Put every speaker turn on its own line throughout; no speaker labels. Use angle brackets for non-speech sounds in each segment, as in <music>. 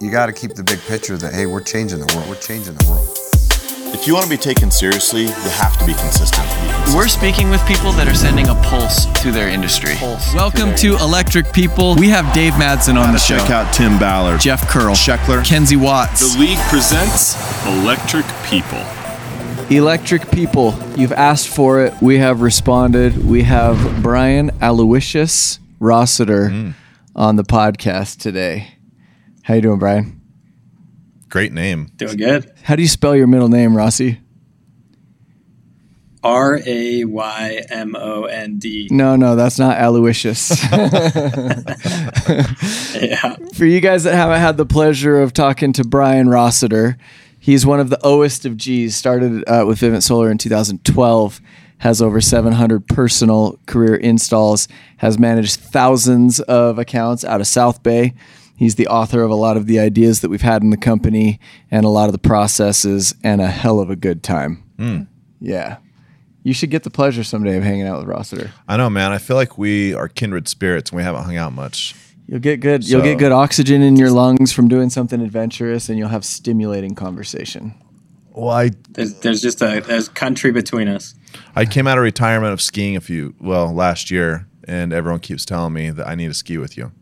you got to keep the big picture that hey, we're changing the world. We're changing the world.
If you want to be taken seriously, you have to be consistent.
We're speaking with people that are sending a pulse to their industry. Pulse Welcome to Electric People. We have Dave Madsen on the show.
Check out Tim Ballard,
Jeff Curl,
Scheckler,
Kenzie Watts.
The league presents Electric People.
Electric People, you've asked for it. We have responded. We have Brian Aloysius Rossiter mm. on the podcast today. How you doing, Brian?
Great name.
Doing good.
How do you spell your middle name, Rossi?
R A Y M O N D.
No, no, that's not Aloysius. <laughs> <laughs>
Yeah.
For you guys that haven't had the pleasure of talking to Brian Rossiter, he's one of the oest of G's. Started uh, with Vivint Solar in 2012. Has over 700 personal career installs. Has managed thousands of accounts out of South Bay. He's the author of a lot of the ideas that we've had in the company and a lot of the processes, and a hell of a good time. Hmm. Yeah, you should get the pleasure someday of hanging out with Rossiter.
I know, man. I feel like we are kindred spirits and we haven't hung out much.
You'll get good. you'll get good oxygen in your lungs from doing something adventurous, and you'll have stimulating conversation.
Well, I
There's, there's just a there's country between us.
I came out of retirement of skiing a few well last year, and everyone keeps telling me that I need to ski with you.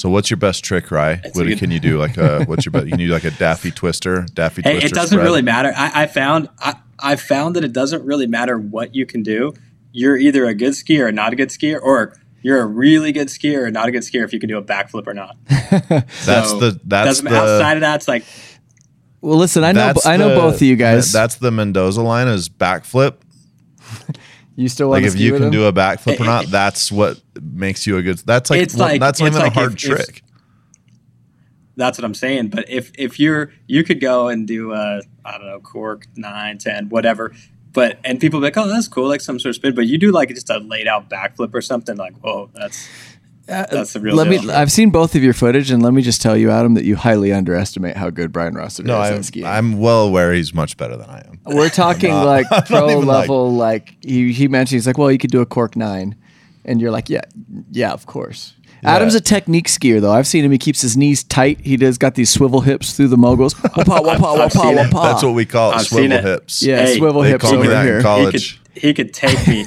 So what's your best trick, Rye?
It's
What
good-
can you do? Like a what's your best? You need like a daffy twister, daffy <laughs>
Hey,
twister.
it doesn't
spread?
really matter. I, I found I, I found that it doesn't really matter what you can do. You're either a good skier or not a good skier, or you're a really good skier or not a good skier if you can do a backflip or not. <laughs>
That's
So,
the that's the
outside of that. It's like
Well, listen, I know, I know
the-
both of you guys.
That's the Mendoza line is backflip.
You still want
Like
to
if
ski
you
with
can
him?
do a backflip or not, <laughs> that's what makes you a good. That's like,
It's
well,
like-
that's not
it's
even
like
a hard
if- if-
trick.
that's what I'm saying. But if if you're you could go and do a I don't know cork nine ten whatever, but and people be like oh that's cool like some sort of spin, but you do like just a laid out backflip or something like whoa that's uh, that's the real
let
deal.
me. I've seen both of your footage, and let me just tell you, Adam, that you highly underestimate how good Brian Rossiter
No,
is
I'm,
at skiing.
I'm well aware he's much better than I am. <laughs>
We're talking like <laughs>
not
pro
even like-
level. Like, he he mentioned, he's like, well, you could do a cork nine, and you're like, yeah, yeah, of course. Adam's a technique skier though. I've seen him. He keeps his knees tight. He does got these swivel hips through the moguls. <laughs> Wapa, wapa,
I've
wapa,
seen it.
wapa.
That's what we call it,
I've
swivel
it.
hips.
Yeah,
Hey,
swivel
they
hips
call me
over
that in
here.
he
college.
could he could take me.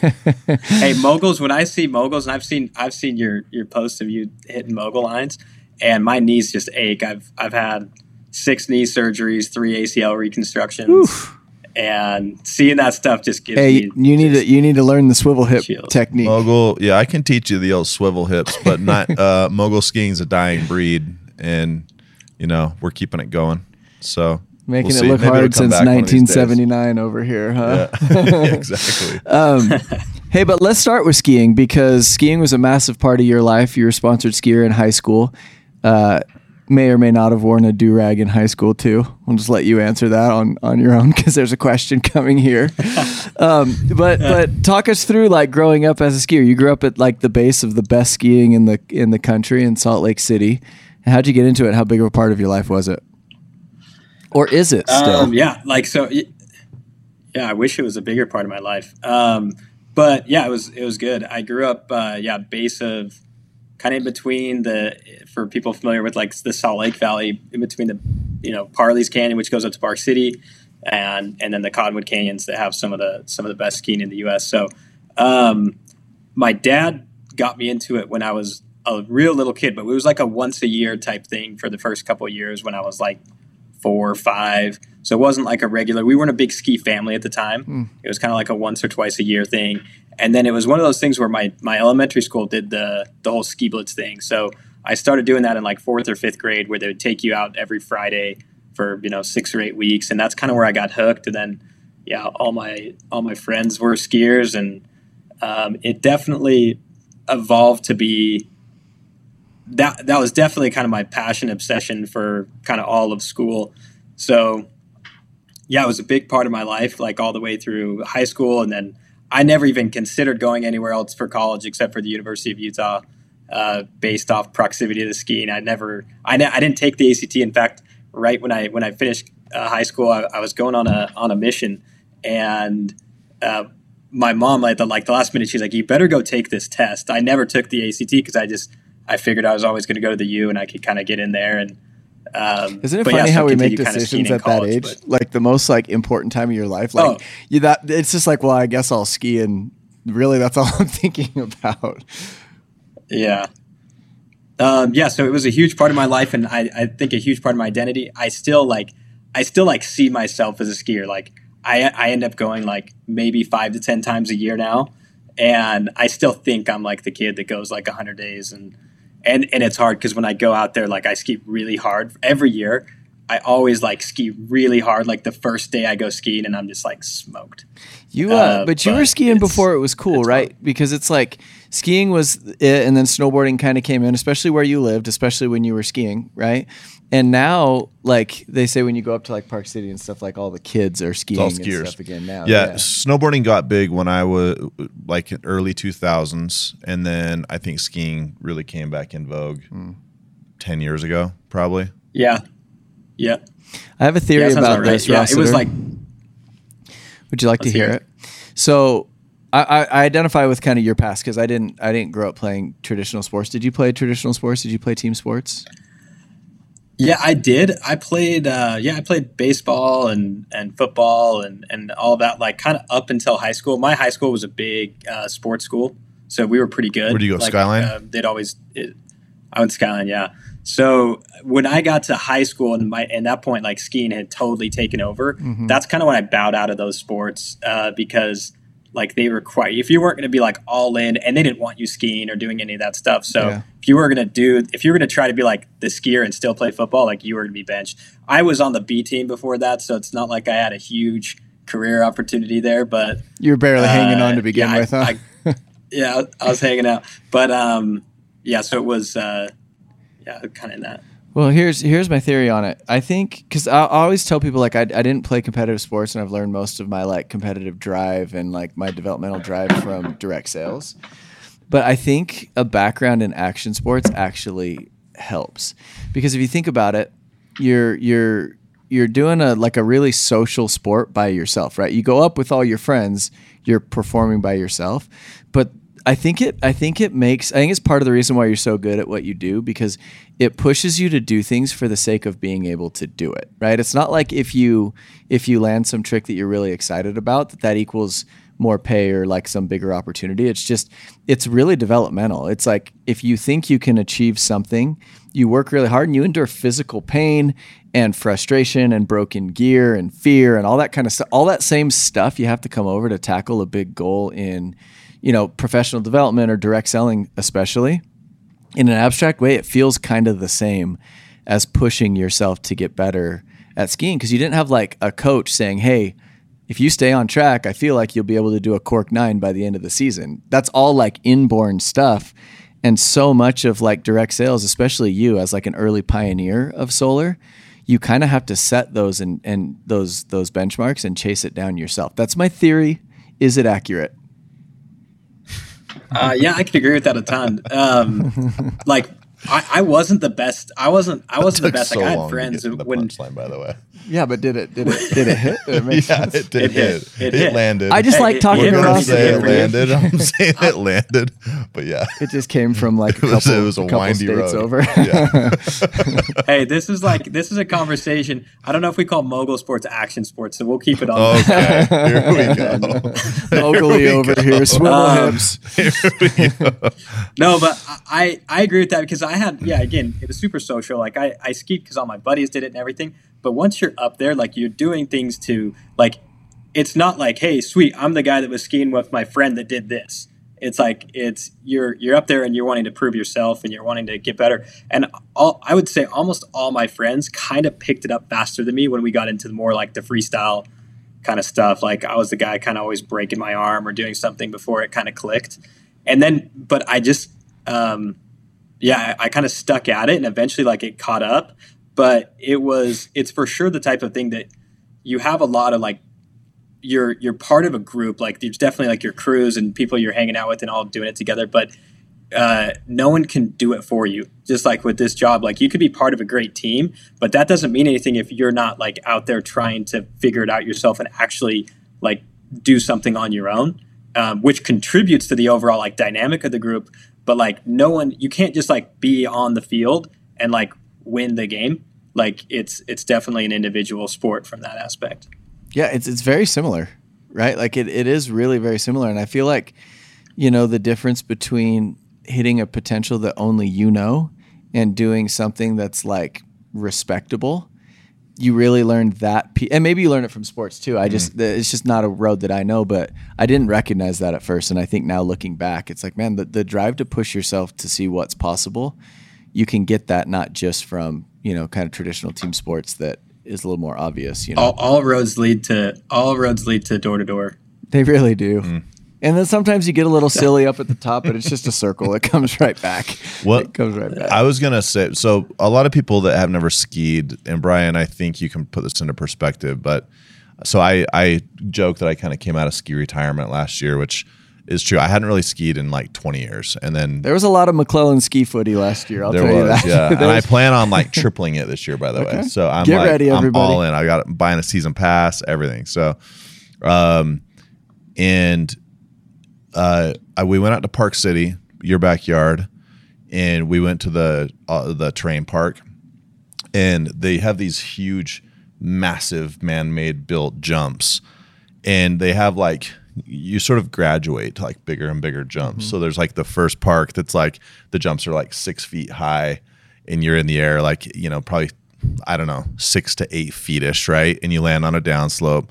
hey, moguls. When I see moguls, and I've seen I've seen your your posts of you hitting mogul lines, and my knees just ache. I've I've had six knee surgeries, three ACL reconstructions, and seeing that stuff just gives
Hey,
me.
you need to you need to learn the swivel hip
Chills.
technique.
Mogul, yeah, I can teach you the old swivel hips, but not <laughs> uh, mogul skiing's a dying breed, and you know we're keeping it going. So
Making
we'll
it
see.
look
Maybe
hard since
back one of these days.
1979 over here, huh?
Yeah, <laughs> <laughs> exactly.
Hey, but let's start with skiing because skiing was a massive part of your life. You were a sponsored skier in high school. Uh, may or may not have worn a do rag in high school too. I'll just let you answer that on, on your own because there's a question <laughs> coming here. <laughs> um, but but talk us through like growing up as a skier. You grew up at like the base of the best skiing in the in the country in Salt Lake City. How'd you get into it? How big of a part of your life was it? Or is it still?
Um, yeah, like so. Yeah, I wish it was a bigger part of my life. Um, but yeah, it was it was good. I grew up, uh, yeah, base of kind of in between the for people familiar with like the Salt Lake Valley, in between the you know Parley's Canyon, which goes up to Park City, and and then the Cottonwood Canyons that have some of the some of the best skiing in the U.S. So, um, my dad got me into it when I was a real little kid, but it was like a once a year type thing for the first couple of years when I was like four or five. So it wasn't like a regular. We weren't a big ski family at the time. It was kind of like a once or twice a year thing. And then it was one of those things where my my elementary school did the the whole ski blitz thing. So I started doing that in like fourth or fifth grade, where they would take you out every Friday for you know six or eight weeks, and that's kind of where I got hooked. And then yeah, all my all my friends were skiers, and um, it definitely evolved to be that that was definitely kind of my passion obsession for kind of all of school so yeah it was a big part of my life like all the way through high school and then i never even considered going anywhere else for college except for the university of utah uh, based off proximity to the skiing i never I, ne- I didn't take the act in fact right when i when i finished uh, high school I, I was going on a on a mission. And uh, my mom at the like the last minute she's like you better go take this test. I never took the act because i just I figured I was always going to go to the U and I could kind of get in there. And um,
Isn't it
yeah,
funny
so
how we make
continue kinda skiing
decisions at
college,
that age?
but-
Like the most like important time of your life. Like
Oh.
you that it's just like, well, I guess I'll ski and really that's all <laughs> I'm thinking about.
Yeah. Um, yeah, so it was a huge part of my life, and I, I think a huge part of my identity. I still like, I still like see myself as a skier. Like, I I end up going like maybe five to ten times a year now, and I still think I'm like the kid that goes like hundred days, and and and it's hard because when I go out there, like I ski really hard every year. I always like ski really hard. Like the first day I go skiing, and I'm just like smoked.
You, uh,
Uh,
but you were skiing before it was cool, right? Because it's like skiing was it, and then snowboarding kind of came in, especially where you lived, especially when you were skiing, right? And now, like they say, when you go up to like Park City and stuff, like all the kids are skiing
all
and stuff again now.
yeah, snowboarding got big when I was like in early 2000s, and then I think skiing really came back in vogue
Hmm.
10 years ago, probably.
Yeah, yeah.
I have a theory
Yeah,
about
about right.
this.
Yeah, it was like
Would you like to
Let's
hear
hear
it? So, I, I, I identify with kind of your past because I didn't I didn't grow up playing traditional sports. Did you play traditional sports? Did you play team sports?
Yeah, I did. I played. Uh, yeah, I played baseball and and football and and all that. Like kind of up until high school. My high school was a big uh, sports school, so we were pretty good.
Where do you go,
Like,
Skyline?
Uh, they'd always. It, I went to Skyline. Yeah. So when I got to high school and my and that point like skiing had totally taken over.
Mm-hmm.
That's kind of when I bowed out of those sports uh, because like they require if you weren't going to be like all in and they didn't want you skiing or doing any of that stuff. So
Yeah.
if you were going to do if you were going to try to be like the skier and still play football, like you were going to be benched. I was on the B team before that, so it's not like I had a huge career opportunity there, but
you're barely hanging on
uh,
to begin
yeah, I-
with, huh?
I- yeah, I was hanging out, but um, yeah, so it was uh, yeah, kind of in that.
Well, here's here's my theory on it. I think because I, always tell people like I, I didn't play competitive sports, and I've learned most of my like competitive drive and like my developmental drive from direct sales. But I think a background in action sports actually helps because if you think about it, you're you're you're doing a like a really social sport by yourself, right? You go up with all your friends, you're performing by yourself, but I think it I think it makes I think it's part of the reason why you're so good at what you do because it pushes you to do things for the sake of being able to do it, right? It's not like if you if you land some trick that you're really excited about that that equals more pay or like some bigger opportunity. It's just it's really developmental. It's like if you think you can achieve something, you work really hard and you endure physical pain and frustration and broken gear and fear and all that kind of stuff. All that same stuff you have to come over to tackle a big goal in, you know, professional development or direct selling especially. In an abstract way, it feels kind of the same as pushing yourself to get better at skiing because you didn't have like a coach saying, "Hey, if you stay on track, I feel like you'll be able to do a cork nine by the end of the season. That's all like inborn stuff. And so much of like direct sales, especially you as like an early pioneer of solar, you kind of have to set those and, and those those benchmarks and chase it down yourself. That's my theory. Is it accurate?
Uh, yeah, I can agree with that a ton. Um, like, I, I wasn't the best. I wasn't. I wasn't the best.
so
Like, I had friends who wouldn't.
punchline, by the way.
Yeah, but did it did it did it hit? Did it make <laughs>
yeah,
sense?
it did
It hit.
hit.
It
It,
hit.
landed.
I just
Hey,
like
it-
talking
it
to
We're
hit.
gonna say it
It
landed. I'm saying it landed, but yeah,
It just came from like a <laughs>
It was-
couple,
it was a
couple
windy
states
road.
over.
Yeah. <laughs>
hey, this is like this is a conversation. I don't know if we call mogul sports action sports, so we'll keep it on.
Okay, here we go.
Locally over here, swivel
Um,
hips.
No, but I I agree with that because I had yeah again it was super social. Like I I skied because all my buddies did it and everything. But once you're up there, like you're doing things to like, it's not like hey sweet I'm the guy that was skiing with my friend that did this. It's like it's you're you're up there and you're wanting to prove yourself and you're wanting to get better. And all I would say almost all my friends kind of picked it up faster than me when we got into the more like the freestyle kind of stuff. Like I was the guy kind of always breaking my arm or doing something before it kind of clicked. And then, but I just, um, yeah, I, I kind of stuck at it and eventually like it caught up. But it was, it's for sure the type of thing that you have a lot of like, you're you're part of a group. Like there's definitely like your crews and people you're hanging out with and all doing it together. But uh, no one can do it for you. Just like with this job, like you could be part of a great team, but that doesn't mean anything if you're not like out there trying to figure it out yourself and actually like do something on your own, um, which contributes to the overall like dynamic of the group. but like no one, you can't just like be on the field and like win the game. Like it's it's definitely an individual sport from that aspect.
Yeah, it's it's very similar, right? Like it, it is really very similar, and I feel like, you know, the difference between hitting a potential that only you know and doing something that's like respectable. You really learned that, pe- and maybe you learn it from sports too. I just mm-hmm. it's just not a road that I know, but I didn't recognize that at first, and I think now looking back, it's like man, the the drive to push yourself to see what's possible, you can get that not just from you know kind of traditional team sports that is a little more obvious. You know,
All, all roads lead to all roads lead to door to door.
They really do. Mm. And then sometimes you get a little silly up at the top, but it's just a <laughs> circle. It comes right back.
What-
It comes right back.
I was gonna say so. A lot of people that have never skied, and Brian, I think you can put this into perspective. But so I, I joke that I kind of came out of ski retirement last year, which is true. I hadn't really skied in like 20 years, and then
There was a lot of McClellan ski footy last year. I'll
there
tell you
was,
that.
yeah. <laughs> and I plan on like tripling it this year, by the way. So I'm
Get
like,
ready,
I'm all in. I got buying a season pass, everything. So, um, and uh, I, we went out to Park City, your backyard, and we went to the uh, the terrain park, and they have these huge, massive man-made built jumps, and they have like you sort of graduate to like bigger and bigger jumps. Mm-hmm. So there's like the first park that's like the jumps are like six feet high, and you're in the air like you know probably I don't know six to eight feet ish, right? And you land on a downslope.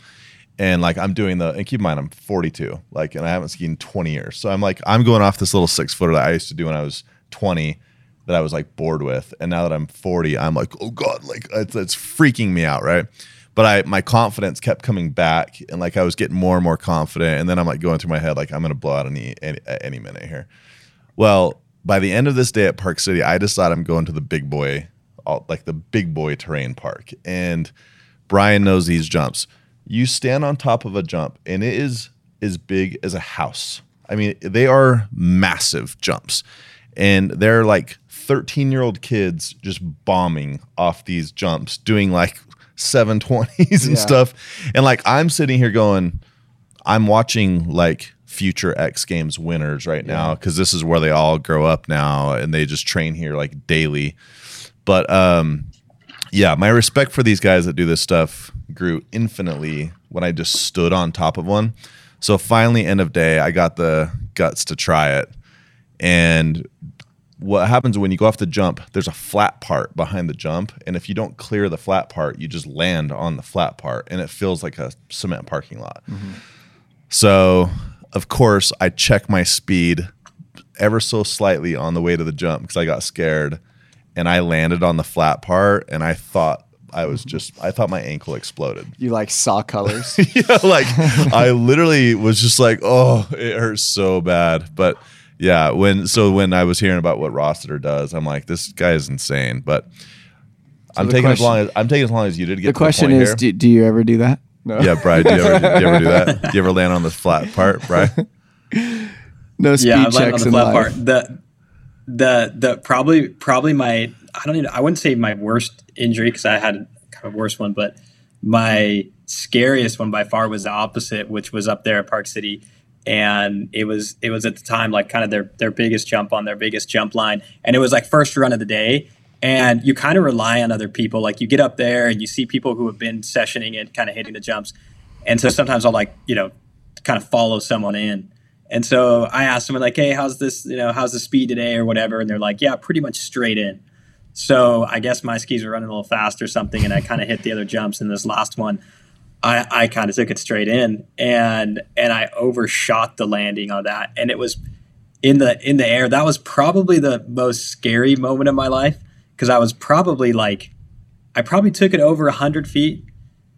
And like I'm doing the and keep in mind I'm 42 like and I haven't skied in 20 years. So I'm like I'm going off this little six footer that I used to do when I was 20 that I was like bored with. And now that I'm 40 I'm like oh god like it's, it's freaking me out right but I my confidence kept coming back and like I was getting more and more confident and then I'm like going through my head like I'm gonna blow out any any, any minute here well by the end of this day at Park City I decide I'm going to the big boy like the big boy terrain park and Brian knows these jumps. You stand on top of a jump and it is as big as a house. I mean, they are massive jumps. And they're like 13 year old kids just bombing off these jumps, doing like 720s and
Yeah.
stuff. And like, I'm sitting here going, I'm watching like future X Games winners right now because this is where they all grow up now and they just train here like daily. But um, yeah, my respect for these guys that do this stuff grew infinitely when I just stood on top of one. So finally, end of day, I got the guts to try it. And what happens when you go off the jump, there's a flat part behind the jump. And if you don't clear the flat part, you just land on the flat part and it feels like a cement parking lot. So, of course, I check my speed ever so slightly on the way to the jump because I got scared and I landed on the flat part and I thought I was just I thought my ankle exploded.
You like saw colors. <laughs>
yeah, like I literally was just like, oh, it hurts so bad. But yeah, when so when I was hearing about what Rossiter does, I'm like, this guy is insane. But I'm
the
taking as long as I'm taking as long as you did to get
the
to
question
the point
is,
here.
do, do you ever do that? No.
yeah, Brian, do you, ever, do you ever do that? <laughs> Do you ever land on the flat part, Brian?
No speed
yeah, I've on
checks
the
in
flat
life.
part. The the the probably probably my I don't even I wouldn't say my worst injury because I had kind of worse one, but my scariest one by far was the opposite, which was up there at Park City. And it was it was at the time like kind of their their biggest jump on their biggest jump line. And it was like first run of the day. And you kind of rely on other people. Like you get up there and you see people who have been sessioning and kind of hitting the jumps. And so sometimes I'll like, you know, kind of follow someone in. And so I asked someone like, "Hey, how's this? You know, how's the speed today, or whatever?" And they're like, "Yeah, pretty much straight in." So I guess my skis were running a little fast or something, and I kind of hit the other jumps. And this last one, I, I kind of took it straight in, and and I overshot the landing on that, and it was in the in the air. That was probably the most scary moment of my life because I was probably like, I probably took it over hundred feet,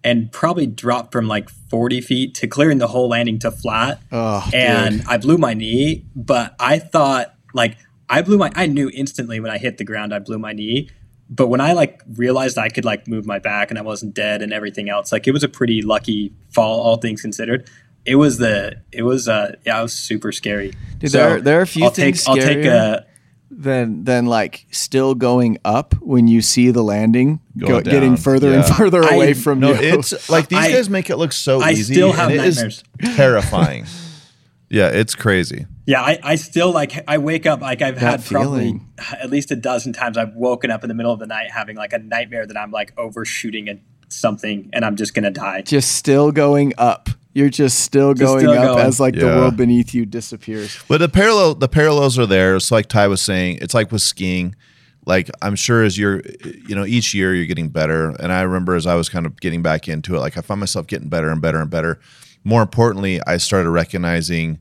and probably dropped from like forty feet to clearing the whole landing to flat
Oh,
and
dude.
I blew my knee, but I thought like I blew my I knew instantly when I hit the ground I blew my knee. But when I like realized I could like move my back and I wasn't dead and everything else, like it was a pretty lucky fall, all things considered. It was the it was uh yeah, it was super scary.
Dude, there are- there are a few
I'll
things
take I'll take a
Then then like still going up when you see the landing, go, getting
down,
further and
yeah.
further
I-
away from
No,
you.
it's <laughs> like these
I-
guys make it look so
I
easy.
still have
it is
nightmares.
terrifying. <laughs> yeah, it's crazy.
Yeah, I, I still like I wake up like I've
That
had probably
feeling.
at least a dozen times I've woken up in the middle of the night having like a nightmare that I'm like overshooting at something and I'm just gonna die.
Just still going up. You're just still going
still
up
going.
as like the world beneath you disappears.
But the parallel, the parallels are there. It's like Ty was saying. It's like with skiing. Like I'm sure as you're, you know, each year you're getting better. And I remember as I was kind of getting back into it, like I found myself getting better and better and better. More importantly, I started recognizing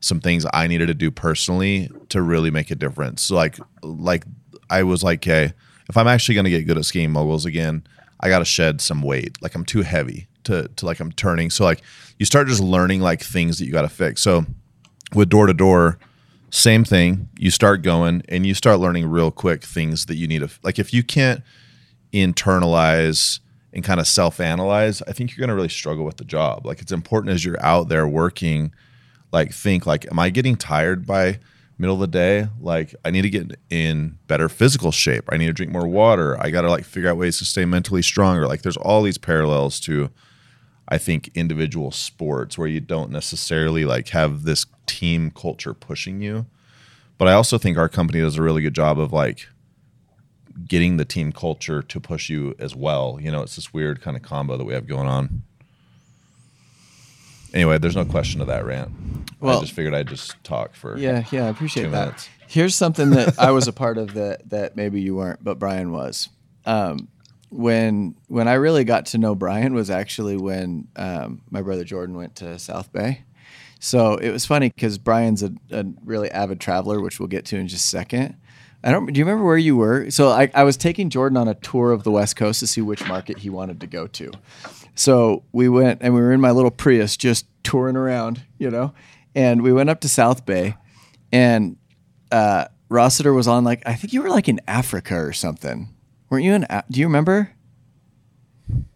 some things I needed to do personally to really make a difference. So like, like I was like, okay, if I'm actually to get good at skiing moguls again, I got to shed some weight. Like I'm too heavy to to like I'm turning. So like you start just learning like things that you got to fix. So with door to door, same thing. You start going and you start learning real quick things that you need to like. If you can't internalize and kind of self analyze, I think you're to really struggle with the job. Like it's important as you're out there working, like think like, am I getting tired by middle of the day? Like I need to get in better physical shape. I need to drink more water. I got to like figure out ways to stay mentally stronger. Like there's all these parallels to I think individual sports where you don't necessarily like have this team culture pushing you. But I also think our company does a really good job of like getting the team culture to push you as well. You know, it's this weird kind of combo that we have going on. Anyway, there's no question of that rant.
Well-
I just figured I'd just talk for
Yeah, yeah, I appreciate that.
minutes.
Here's something that I was a <laughs> part of that that maybe you weren't, but Brian was. Um, when when I really got to know Brian was actually when um, my brother Jordan went to South Bay. So it was funny because Brian's a, a really avid traveler, which we'll get to in just a second. I don't. Do you remember where you were? So I, I was taking Jordan on a tour of the West Coast to see which market he wanted to go to. So we went and we were in my little Prius just touring around, you know, and we went up to South Bay, and uh, Rossiter was on like I think you were like in Africa or something. Weren't you in? Do you remember?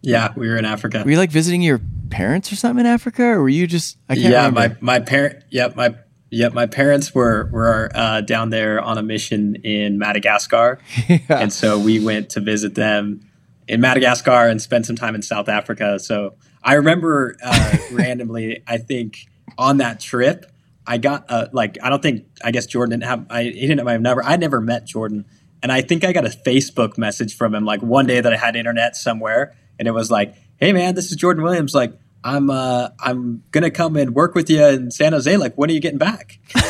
Yeah, we were in Africa.
Were you like visiting your parents or something in Africa, or were you just? I can't
yeah,
remember.
my my parent. Yep, my yep. My parents were were uh, down there on a mission in Madagascar, <laughs> and so we went to visit them in Madagascar and spent some time in South Africa. So I remember uh, <laughs> randomly, I think on that trip, I got uh, like I don't think I guess Jordan didn't have I he didn't have my number. I never met Jordan, and I think I got a Facebook message from him like one day that I had internet somewhere, and it was like, "Hey man, this is Jordan Williams. Like I'm uh I'm gonna come and work with you in San Jose. Like when are you getting back?" <laughs>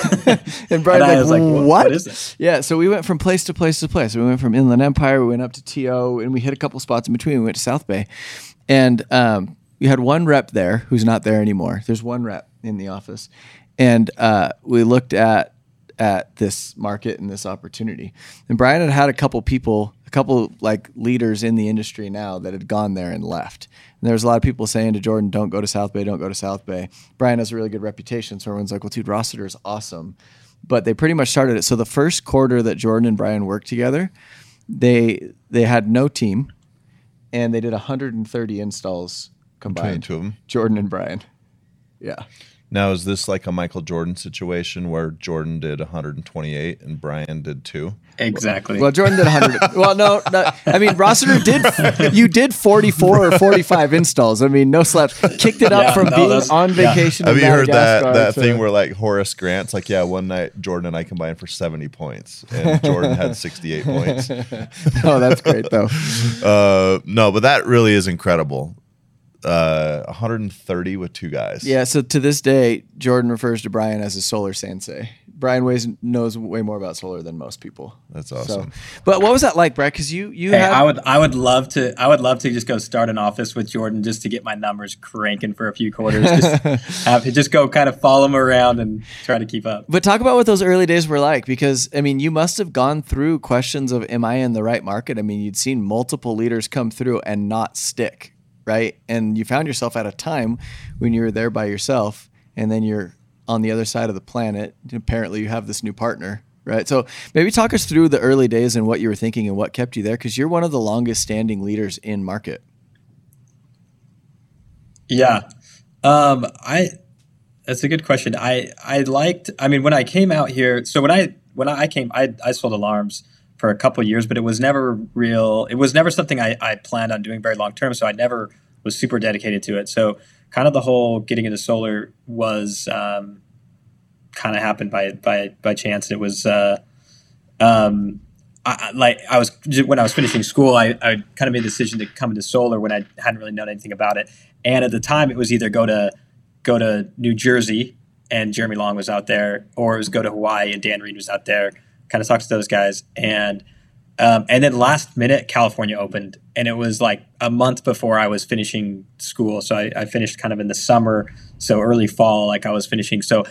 And Brian's
And
like,
was like, "What-
what?
what is this?"
Yeah, so we went from place to place to place. We went from Inland Empire, we went up to TO, and we hit a couple spots in between. We went to South Bay. And um, we had one rep there who's not there anymore. There's one rep in the office. And uh, we looked at at this market and this opportunity. And Brian had had a couple people, a couple like leaders in the industry now that had gone there and left. And there was a lot of people saying to Jordan, "Don't go to South Bay, don't go to South Bay." Brian has a really good reputation, so everyone's like, "Well, dude, Rossiter is awesome." But they pretty much started it. So the first quarter that Jordan and Brian worked together, they they had no team, and they did 130 installs
between
combined.
two of them.
Jordan and Brian. Yeah.
Now, is this like a Michael Jordan situation where Jordan did 128 and Brian did two?
exactly.
Well, Jordan did 100. well, no, no, I mean Rossiter did. You did 44 or 45 installs. I mean, no slaps. Kicked it up
Yeah,
from
no,
being
that's-
on
yeah.
vacation.
Have you heard that that
to-
thing where like Horace Grant's like, yeah, one night Jordan and I combined for 70 points and Jordan had 68 points. <laughs>
Oh, that's great though. <laughs>
Uh, no, but that really is incredible. Uh, 130 with two guys.
Yeah. So to this day, Jordan refers to Brian as a solar sensei. Brian weighs, knows way more about solar than most people.
That's
So,
awesome.
but what was that like, Brett? Because you you
Hey,
had
I would I would love to I would love to just go start an office with Jordan just to get my numbers cranking for a few quarters. Just <laughs> have just go kind of follow him around and try to keep up.
But talk about what those early days were like because I mean, you must have gone through questions of am I in the right market? I mean, you'd seen multiple leaders come through and not stick, right? And you found yourself at a time when you were there by yourself and then you're on the other side of the planet. Apparently, you have this new partner, right? So maybe talk us through the early days and what you were thinking and what kept you there because you're one of the longest standing leaders in market.
Yeah. Um, I that's a good question. I I liked I mean when I came out here so when I when I came I I sold alarms for a couple years, but it was never real it was never something I, I planned on doing very long term. So I never was super dedicated to it. So kind of the whole getting into solar was um, kind of happened by by by chance. It was uh, um, I, like I was when I was finishing school, I, I kind of made the decision to come into solar when I hadn't really known anything about it. And at the time, it was either go to go to New Jersey and Jeremy Long was out there, or it was go to Hawaii and Dan Reed was out there. Kind of talked to those guys, and um, and then last minute California opened, and it was like a month before I was finishing school. So I, I finished kind of in the summer, so early fall, like I was finishing. So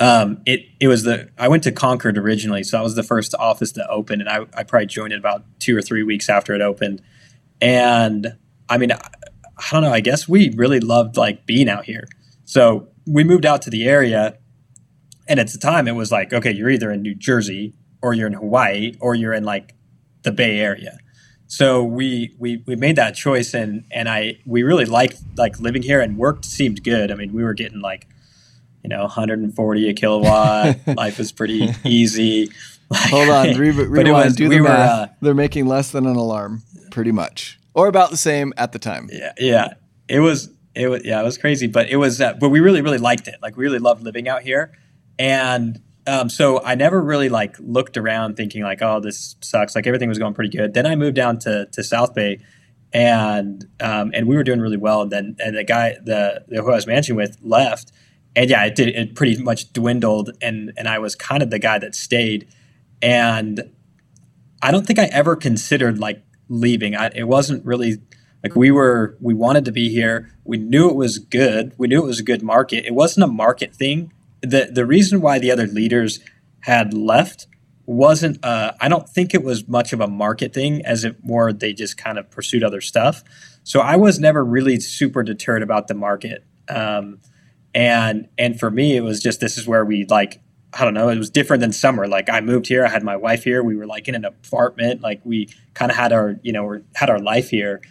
um, it it was the I went to Concord originally, so that was the first office to open, and I, I probably joined it about two or three weeks after it opened. And I mean, I, I don't know. I guess we really loved like being out here. So we moved out to the area, and at the time it was like, okay, you're either in New Jersey or you're in Hawaii or you're in like the Bay Area. So we we we made that choice, and and I we really liked like living here, and work seemed good. I mean, we were getting like you know 140 a kilowatt. <laughs> Life was pretty easy. Like,
Hold on, re- <laughs>
but it
rewind.
was-
do
we
the
were,
math.
uh,
They're making less than an alarm, pretty much, or about the same at the time.
yeah, yeah. It was it was yeah, it was crazy, but it was uh, but we really really liked it. Like we really loved living out here, and um, so I never really like looked around thinking like, oh, this sucks. Like everything was going pretty good. Then I moved down to to South Bay, and um, and we were doing really well. And then and the guy the, the who I was managing with left, and yeah, it did it pretty much dwindled, and and I was kind of the guy that stayed, and I don't think I ever considered like leaving. I, it wasn't really like we were we wanted to be here. We knew it was good. We knew it was a good market. It wasn't a market thing. The the reason why the other leaders had left wasn't uh, I don't think it was much of a market thing as it more they just kind of pursued other stuff. So I was never really super deterred about the market. Um, and and for me it was just this is where we like I don't know, it was different than summer. Like I moved here, I had my wife here, we were like in an apartment, like we kind of had our, you know, had our life here.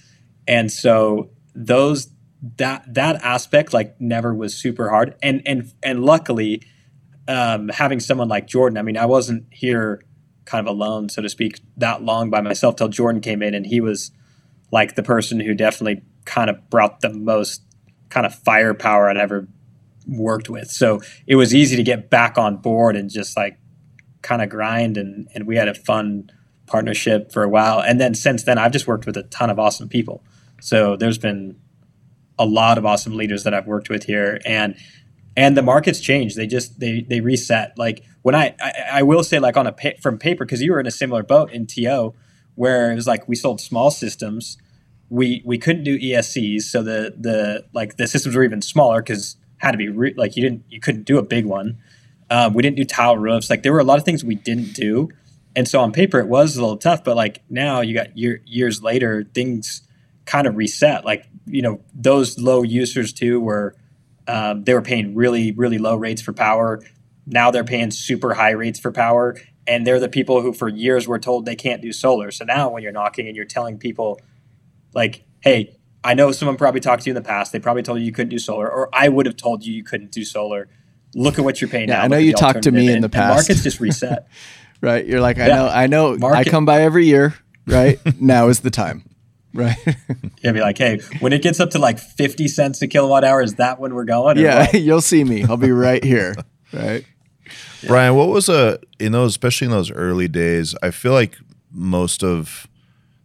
And so those that that aspect like never was super hard. And and and luckily um, having someone like Jordan, I mean, I wasn't here kind of alone, so to speak, that long by myself till Jordan came in and he was like the person who definitely kind of brought the most kind of firepower I'd ever worked with. So it was easy to get back on board and just like kind of grind and and we had a fun partnership for a while. And then since then I've just worked with a ton of awesome people. So there's been a lot of awesome leaders that I've worked with here and and the markets change. They just they they reset. Like when I I, I will say like on a pa- from paper because you were in a similar boat in TO where it was like we sold small systems. We we couldn't do ESCs, so the the like the systems were even smaller because had to be re- like you didn't you couldn't do a big one. Um, we didn't do tile roofs. Like there were a lot of things we didn't do, and so on paper it was a little tough. But like now you got year, years later, things kind of reset. Like you know those low users too were um, they were paying really really low rates for power. Now they're paying super high rates for power, and they're the people who for years were told they can't do solar. So now when you're knocking and you're telling people like, hey, I know someone probably talked to you in the past. They probably told you you couldn't do solar, or I would have told you you couldn't do solar. Look at what you're paying
Yeah,
now.
I know you talked to me in the
And-
past.
markets just reset. <laughs>
Right? You're like, I
Yeah.
know, I know. I come by every year. Right <laughs> now is the time. Right? <laughs>
You'll be like, hey, when it gets up to like 50 cents a kilowatt hour, is that when we're going?
yeah,
what? <laughs>
you'll see me. I'll be right here. <laughs> Right?
Brian, what was a in those especially in those early days? I feel like most of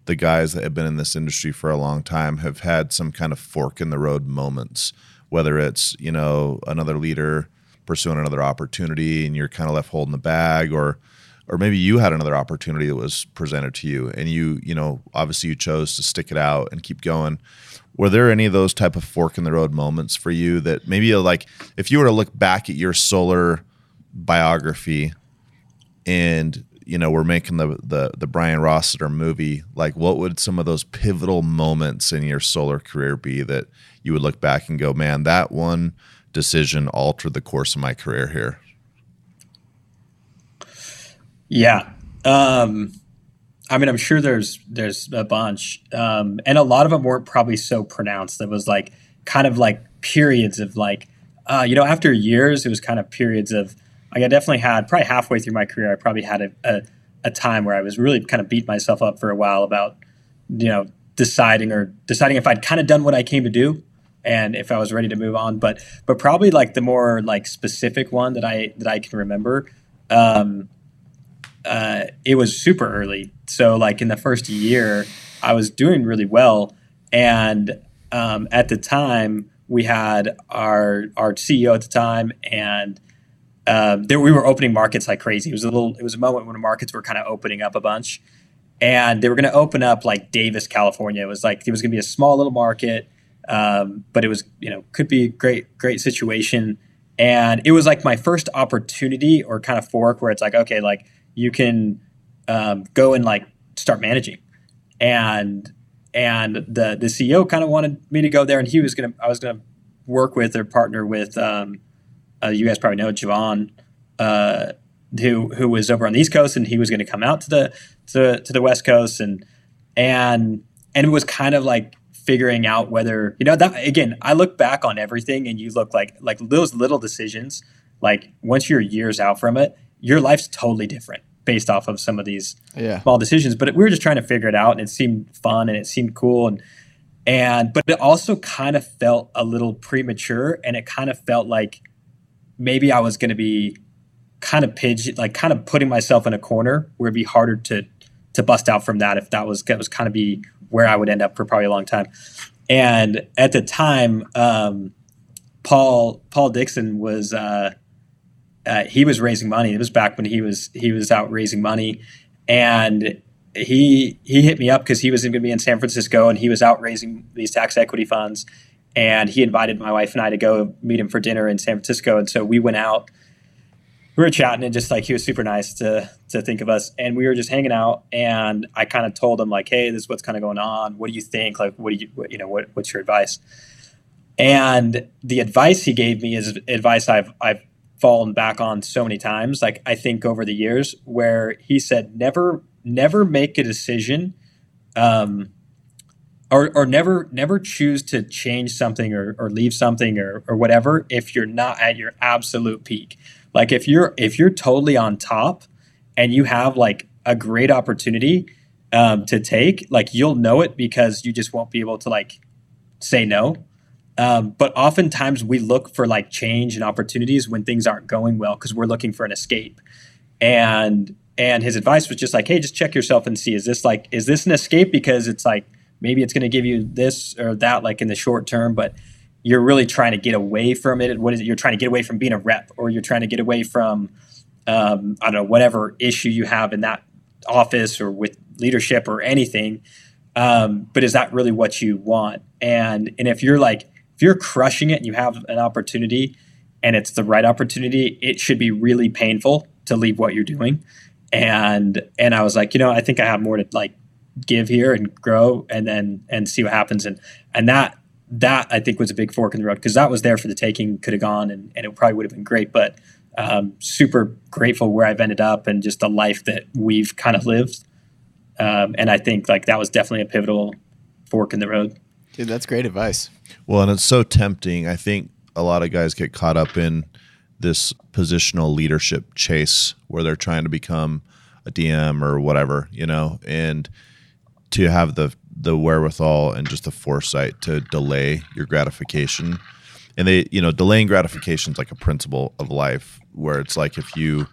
the guys that have been in this industry for a long time have had some kind of fork in the road moments, whether it's, you know, another leader pursuing another opportunity and you're kind of left holding the bag or or maybe you had another opportunity that was presented to you and you, you know, obviously you chose to stick it out and keep going. Were there any of those type of fork in the road moments for you that maybe like if you were to look back at your solar biography and you know we're making the the the Brian Rossiter movie like what would some of those pivotal moments in your solar career be that you would look back and go man that one decision altered the course of my career here
Yeah. Um, I mean, I'm sure there's there's a bunch, um, and a lot of them weren't probably so pronounced. It was like kind of like periods of like, uh, you know, after years, it was kind of periods of. Like I definitely had probably halfway through my career, I probably had a, a, a time where I was really kind of beat myself up for a while about, you know, deciding or deciding if I'd kind of done what I came to do, and if I was ready to move on. But but probably like the more like specific one that I that I can remember. Um, uh, it was super early. So like in the first year, I was doing really well, and um, at the time we had our our CEO at the time, and uh, there we were opening markets like crazy. It was a little. It was a moment when the markets were kind of opening up a bunch, and they were going to open up like Davis, California. It was like it was going to be a small little market, um, but it was you know could be a great great situation. And it was like my first opportunity or kind of fork where it's like okay like you can um, go and like start managing. And and the the CEO kind of wanted me to go there and he was gonna I was gonna work with or partner with um, uh, you guys probably know Javon uh, who who was over on the East Coast and he was going to come out to the to, to the West Coast and and and it was kind of like figuring out whether you know that again I look back on everything and you look like like those little decisions like once you're years out from it your life's totally different based off of some of these
Yeah.
small decisions but we were just trying to figure it out and it seemed fun and it seemed cool and and but it also kind of felt a little premature and it kind of felt like maybe I was going to be kind of pigeon like kind of putting myself in a corner where it'd be harder to to bust out from that if that was that was kind of be where I would end up for probably a long time. And at the time, um, Paul Paul Dixon was uh, uh, he was raising money. It was back when he was he was out raising money, and he he hit me up because he was going to be in San Francisco and he was out raising these tax equity funds, and he invited my wife and I to go meet him for dinner in San Francisco. And so we went out. We were chatting and just like he was super nice to to think of us, and we were just hanging out. And I kind of told him like, "Hey, this is what's kind of going on. What do you think? Like, what do you what, you know? What, what's your advice?" And the advice he gave me is advice I've I've fallen back on so many times. Like I think over the years, where he said, "Never, never make a decision, um, or or never never choose to change something or, or leave something or or whatever if you're not at your absolute peak. Like if you're if you're totally on top and you have like a great opportunity um, to take, like you'll know it because you just won't be able to like say no." Um, but oftentimes we look for like change and opportunities when things aren't going well because we're looking for an escape. And and his advice was just like, hey, just check yourself and see is this like is this an escape because it's like maybe it's going to give you this or that like in the short term, but you're really trying to get away from it. What is it? You're trying to get away from being a rep, or you're trying to get away from um, I don't know whatever issue you have in that office or with leadership or anything. Um, but is that really what you want? And and if you're like if you're crushing it and you have an opportunity and it's the right opportunity, it should be really painful to leave what you're doing. And and I was like, you know, I think I have more to like give here and grow and then and see what happens. And and that that I think was a big fork in the road because that was there for the taking, could have gone and, and it probably would have been great. But um, super grateful where I've ended up and just the life that we've kind of lived. Um, and I think like that was definitely a pivotal fork in the road.
Dude, that's great advice.
Well, and it's so tempting. I think a lot of guys get caught up in this positional leadership chase where they're trying to become a DM or whatever, you know, and to have the the wherewithal and just the foresight to delay your gratification. And they, you know, delaying gratification is like a principle of life where it's like if you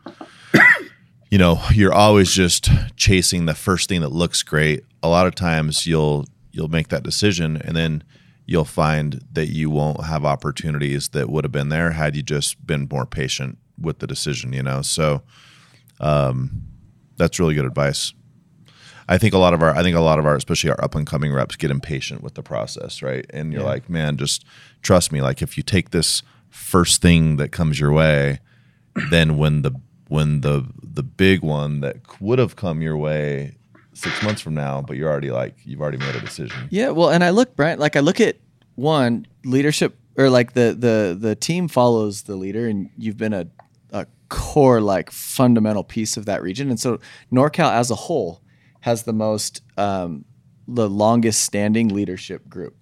<coughs> you know, you're always just chasing the first thing that looks great. A lot of times you'll you'll make that decision and then you'll find that you won't have opportunities that would have been there had you just been more patient with the decision, you know. So um that's really good advice. I think a lot of our I think a lot of our especially our up and coming reps get impatient with the process, right? And you're like, man, just trust me. Like if you take this first thing that comes your way, then when the when the the big one that would have come your way six months from now, but you're already like you've already made a decision.
Yeah, well, and I look, Brian, like I look at one leadership or like the the the team follows the leader, and you've been a a core like fundamental piece of that region, and so NorCal as a whole has the most um, the longest standing leadership group,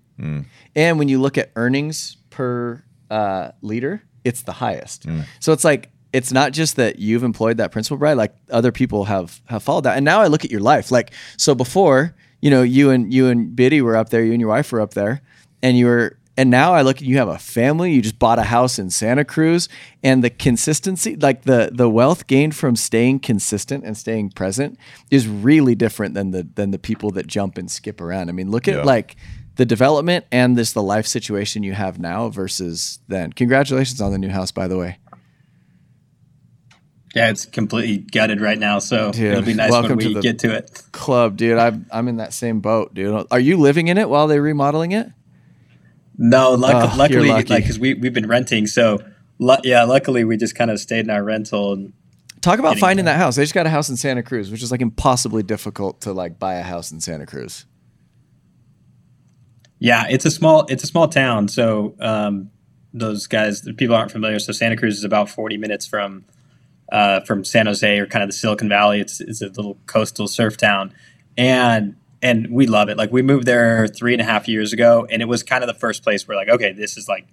and when you look at earnings per uh, leader, it's the highest. So it's like it's not just that you've employed that principle, Brian. Like other people have have followed that, and now I look at your life. Like so before, you know, you and you and Biddy were up there, you and your wife were up there, and you were And now I look at you have a family, you just bought a house in Santa Cruz, and the consistency, like the the wealth gained from staying consistent and staying present is really different than the than the people that jump and skip around. I mean, look at
Yeah.
like the development and this the life situation you have now versus then. Congratulations on the new house, by the way.
Yeah, it's completely gutted right now, so
Dude,
it'll be nice when we
the-
get to it.
Club, dude. I'm I'm in that same boat, dude. Are you living in it while they're remodeling it?
No, luck-
Oh,
luckily, like because we we've been renting, so lu- yeah, luckily we just kind of stayed in our rental. And
Talk about finding that house. They just got a house in Santa Cruz, which is like impossibly difficult to like buy a house in Santa Cruz.
yeah, it's a small it's a small town, so um, those guys, the people aren't familiar. So Santa Cruz is about forty minutes from uh, from San Jose or kind of the Silicon Valley. It's it's a little coastal surf town, and and we love it. Like we moved there three and a half years ago, and it was kind of the first place where like, okay, this is like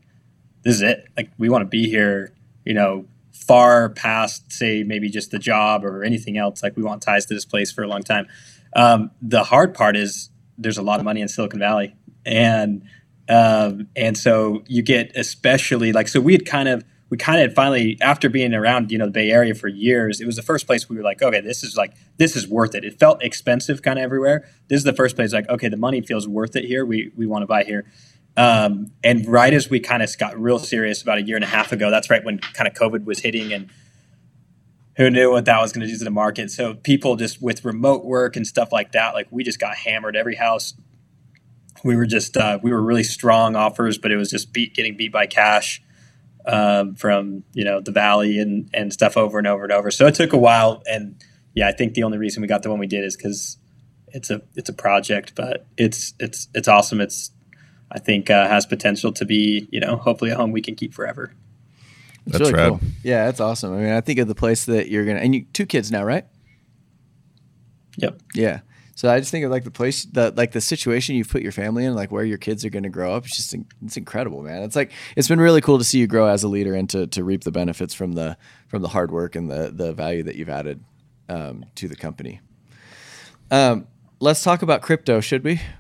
this is it. Like we want to be here. You know, far past say maybe just the job or anything else. Like we want ties to this place for a long time. Um, the hard part is there's a lot of money in Silicon Valley, and um, and so you get especially like so we had kind of we kind of finally after being around you know the Bay Area for years, it was the first place we were like, okay, this is like this is worth it. It felt expensive kind of everywhere. This is the first place like, okay, the money feels worth it here. We we want to buy here. Um, and right as we kind of got real serious about a year and a half ago, that's right when kind of COVID was hitting and who knew what that was going to do to the market. So people just with remote work and stuff like that, like we just got hammered. Every house we were just uh, we were really strong offers, but it was just beat getting beat by cash um, from you know the valley and and stuff over and over and over. So it took a while, and yeah, I think the only reason we got the one we did is because it's a it's a project, but it's it's it's awesome. It's I think uh, has potential to be you know hopefully a home we can keep forever.
It's
That's
really
rad.
cool. Yeah, that's awesome. I mean, I think of the place that you're gonna and you two kids now, right?
Yep.
Yeah. So I just think of like the place, the like the situation you've put your family in, like where your kids are going to grow up. It's just it's incredible, man. It's like it's been really cool to see you grow as a leader and to to reap the benefits from the from the hard work and the the value that you've added um, to the company. Um, let's talk about crypto, should we? <laughs>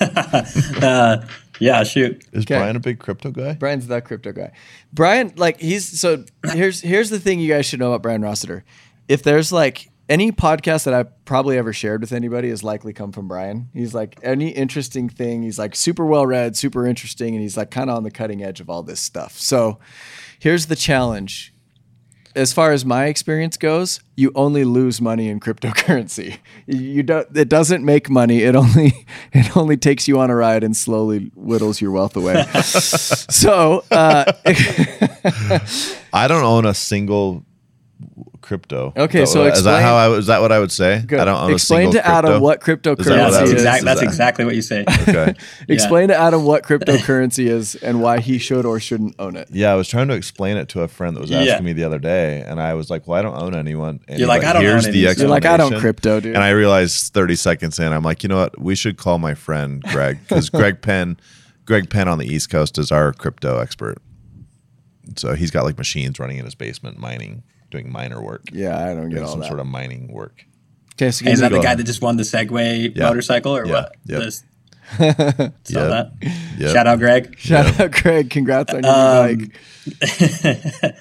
Uh, yeah. Shoot.
Is
Okay.
Brian a big crypto guy?
Brian's the crypto guy. Brian, like he's so here's here's the thing you guys should know about Brian Rossiter. If there's like any podcast that I've probably ever shared with anybody has likely come from Brian. He's like any interesting thing, he's like super well read, super interesting, and he's like kind of on the cutting edge of all this stuff. So here's the challenge. As far as my experience goes, you only lose money in cryptocurrency. <laughs> You don't. It doesn't make money. It only <laughs> it only takes you on a ride and slowly whittles your wealth away. <laughs> so uh,
I don't own a single crypto.
Okay,
Is that
so
what- is that
explain-
how I is that what I would say?
Good.
I don't own
Explain
a
to Adam
crypto?
what
Is that
Yeah,
what
cryptocurrency
I
that's
would-
is.
exactly that's <laughs>
that-
exactly what you say. <laughs>
Okay.
Explain to Adam what <laughs> cryptocurrency is and why he should or shouldn't own it.
Yeah, I was trying to explain it to a friend that was asking
Yeah.
me the other day, and I was like, "Well, I don't own anyone." And
You're
he's
like, "I don't
Here's
own
the
any."
You're like, I don't crypto, dude.
And I realized 30 seconds in, I'm like, you know what? We should call my friend Greg because Greg Penn, Greg Penn on the East Coast is our crypto expert. So he's got like machines running in his basement, mining, doing miner work,
yeah, I don't get
doing
all
some
that.
sort of mining work.
okay, so
Hey, is that the guy that just won the Segway
Yeah.
motorcycle or
Yeah.
what?
Yep.
This- <laughs> Saw
Yep.
that.
Yep.
Shout out, Greg.
Shout out Greg. Congrats on your
Um,
bike.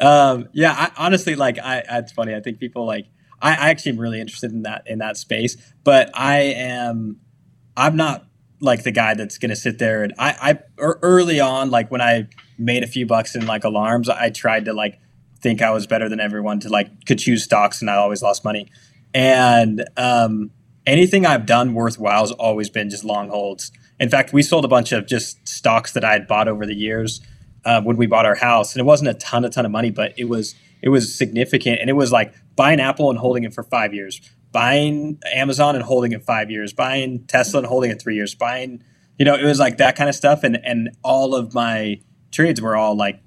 <laughs>
um, yeah, I, honestly, like, I, it's funny. I think people like, I, I actually am really interested in that in that space, but I am, I'm not like the guy that's going to sit there and I, I early on, like when I made a few bucks in like alarms, I tried to like think I was better than everyone to like could choose stocks, and I always lost money. And um, anything I've done worthwhile has always been just long holds. In fact, we sold a bunch of just stocks that I had bought over the years uh, when we bought our house, and it wasn't a ton, a ton of money, but it was it was significant, and it was like buying Apple and holding it for five years, buying Amazon and holding it five years, buying Tesla and holding it three years, buying you know it was like that kind of stuff, and and all of my trades were all like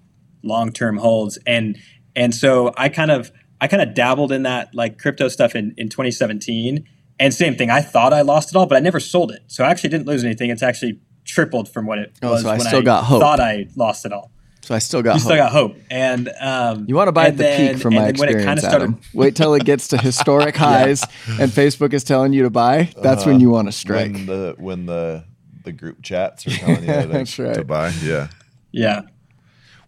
long term holds, and and so I kind of I kind of dabbled in that like crypto stuff in in 2017. And same thing, I thought I lost it all, but I never sold it. So I actually didn't lose anything. It's actually tripled from what it
Oh,
was
so I
when
still got hope.
thought I lost it all.
So I still got
You
hope.
still got hope. And um,
you want to buy at the
then-
peak from my
then when it
experience,
started-
Adam. Wait till it gets to historic <laughs> highs and Facebook is telling you to buy. That's when you want to strike.
When the when the the group chats are telling you to, <laughs>
That's
to buy. Yeah.
Yeah.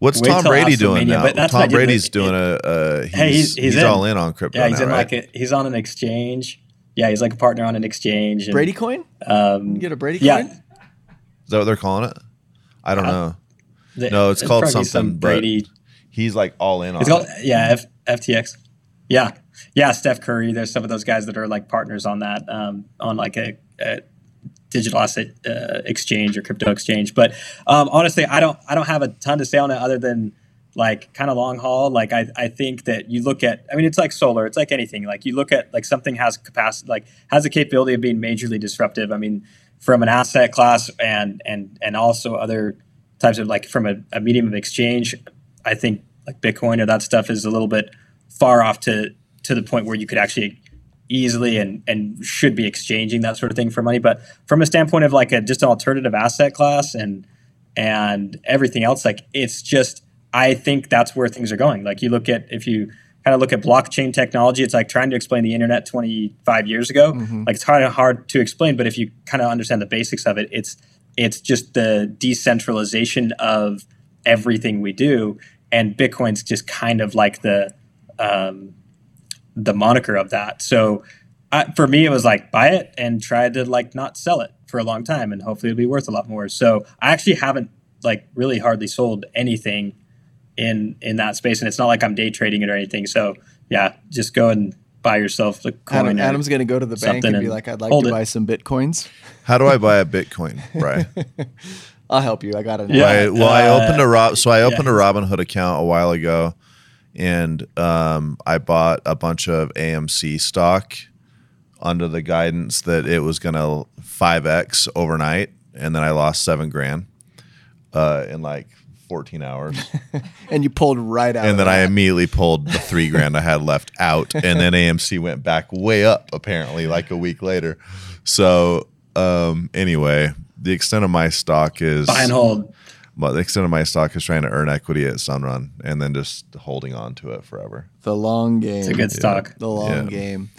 What's
Wait
Tom Brady doing now?
but that's what I
Tom Brady's doing a. Uh, he's,
Hey, he's-
he's,
he's in.
all in on crypto.
Yeah, he's
now,
in
right?
like a, he's on an exchange. Yeah, he's like a partner on an exchange. and,
Brady coin?
Um,
You get a Brady
yeah,
coin?
Is that what they're calling it? I don't know.
the-
No, it's called something,
Some Brady.
He's like all in on
It's called
it.
yeah F, FTX. Yeah, yeah. Steph Curry. There's some of those guys that are like partners on that um, on like a, a digital asset uh, exchange or crypto exchange. But um, honestly, I don't I don't have a ton to say on it other than like kind of long haul. Like I, I think that you look at I mean it's like solar. It's like anything. Like you look at like something has capacity like has the capability of being majorly disruptive. I mean from an asset class and and and also other types of like from a, a medium of exchange. I think like Bitcoin or that stuff is a little bit far off to to the point where you could actually easily and and should be exchanging that sort of thing for money. But from a standpoint of like a just an alternative asset class and and everything else, like it's just I think that's where things are going. Like you look at if you kind of look at blockchain technology, it's like trying to explain the internet 25 years ago. Like it's kind of hard to explain, but if you kind of understand the basics of it, it's it's just the decentralization of everything we do, and Bitcoin's just kind of like the um, the moniker of that. So I, for me, it was like buy it and try to like not sell it for a long time, and hopefully it'll be worth a lot more. So I actually haven't like really hardly sold anything in in that space, and it's not like I'm day trading it or anything. So yeah, just go and buy yourself the coin.
Adam, Adam's going to go to the bank
something
and be like, I'd like to
it.
buy some Bitcoins.
How do I buy a Bitcoin, Brian? <laughs>
I'll help you. I got it.
Yeah.
I, well, I
uh,
opened a Rob, so I opened
yeah.
a Robinhood account a while ago, and um, I bought a bunch of AMC stock under the guidance that it was going to five x overnight, and then I lost seven grand uh, in like fourteen hours, <laughs>
And you pulled right out.
and
of
then I immediately pulled the <laughs> three grand I had left out, and then AMC went back way up apparently like a week later. So um, anyway, the extent of my stock is
buy and hold.
But the extent of my stock is trying to earn equity at Sunrun and then just holding on to it forever.
the long game.
It's a good stock.
the long
Yeah.
game.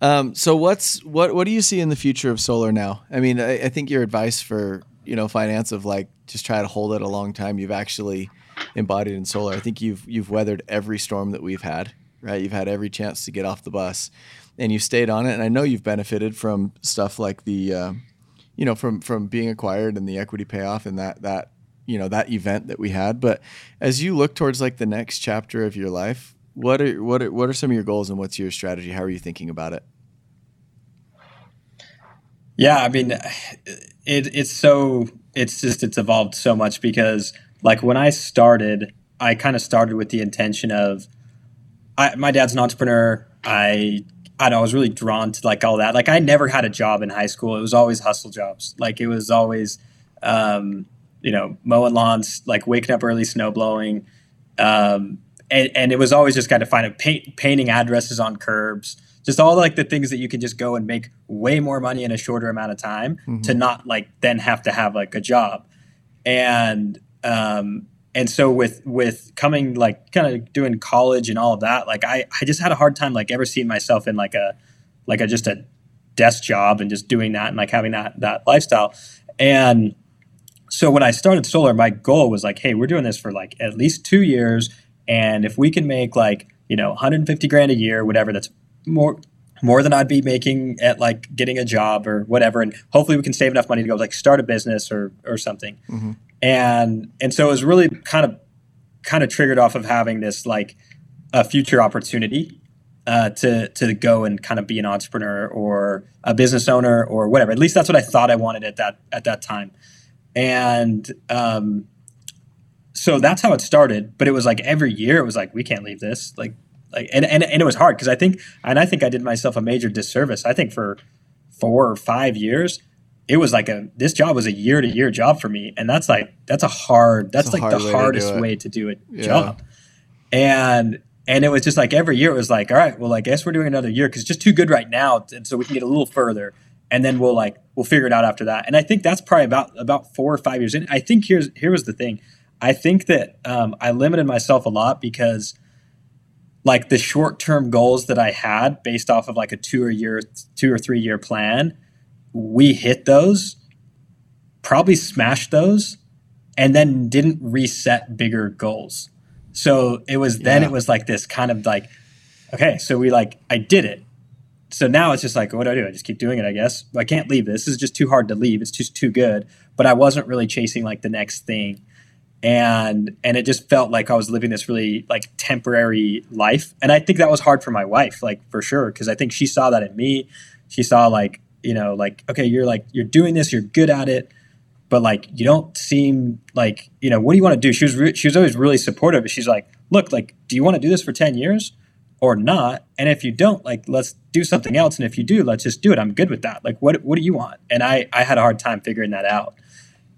Um, so what's what what do you see in the future of solar now? I mean, I, I think your advice for you know finance of like just try to hold it a long time. You've actually embodied in solar. I think you've you've weathered every storm that we've had. Right, you've had every chance to get off the bus, and you stayed on it. And I know you've benefited from stuff like the, uh, you know, from from being acquired and the equity payoff and that that you know that event that we had. But as you look towards like the next chapter of your life, what are what are what are some of your goals and what's your strategy? How are you thinking about it?
Yeah, I mean, it, it's so it's just it's evolved so much because like when I started, I kind of started with the intention of, I my dad's an entrepreneur. I I I was really drawn to like all that. Like I never had a job in high school. It was always hustle jobs. Like it was always, um, you know, mowing lawns, like waking up early, snow blowing, um, and and it was always just kind of finding paint, painting addresses on curbs just all like the things that you can just go and make way more money in a shorter amount of time to not like then have to have like a job. And um and so with with coming like kind of doing college and all of that like i i just had a hard time like ever seeing myself in like a like a just a desk job and just doing that and like having that that lifestyle. And so when i started solar my goal was like hey we're doing this for like at least two years and if we can make like you know 150 grand a year whatever that's more more than I'd be making at like getting a job or whatever, and hopefully we can save enough money to go like start a business or or something. And and so it was really kind of kind of triggered off of having this like a future opportunity uh, to to go and kind of be an entrepreneur or a business owner or whatever. At least that's what I thought I wanted at that at that time. And um, so that's how it started. But it was like every year it was like we can't leave this like like and and, and it was hard because I think and I think I did myself a major disservice. I think for four or five years it was like a this job was a year to year job for me and that's like that's a hard that's like
hard
the
way to
hardest
it.
way to do a
Yeah.
job and and it was just like every year it was like all right well i guess we're doing another year because it's just too good right now and so we can get a little further and then we'll like we'll figure it out after that and i think that's probably about about four or five years in i think here's here was the thing i think that um, i limited myself a lot because like the short term goals that i had based off of like a two or year two or three year plan we hit those probably smashed those and then didn't reset bigger goals. So it was then
Yeah.
it was like this kind of like, okay, so we like I did it. So now it's just like, what do I do? I just keep doing it, I guess. I can't leave this. This is just too hard to leave. It's just too good. But I wasn't really chasing like the next thing. And and it just felt like I was living this really like temporary life. And I think that was hard for my wife, like for sure, because I think she saw that in me. She saw like, you know, like, okay, you're like you're doing this, you're good at it but like you don't seem like you know what do you want to do she was re- she was always really supportive she's like look like do you want to do this for 10 years or not and if you don't like let's do something else and if you do let's just do it. I'm good with that. Like what what do you want? And i i had a hard time figuring that out.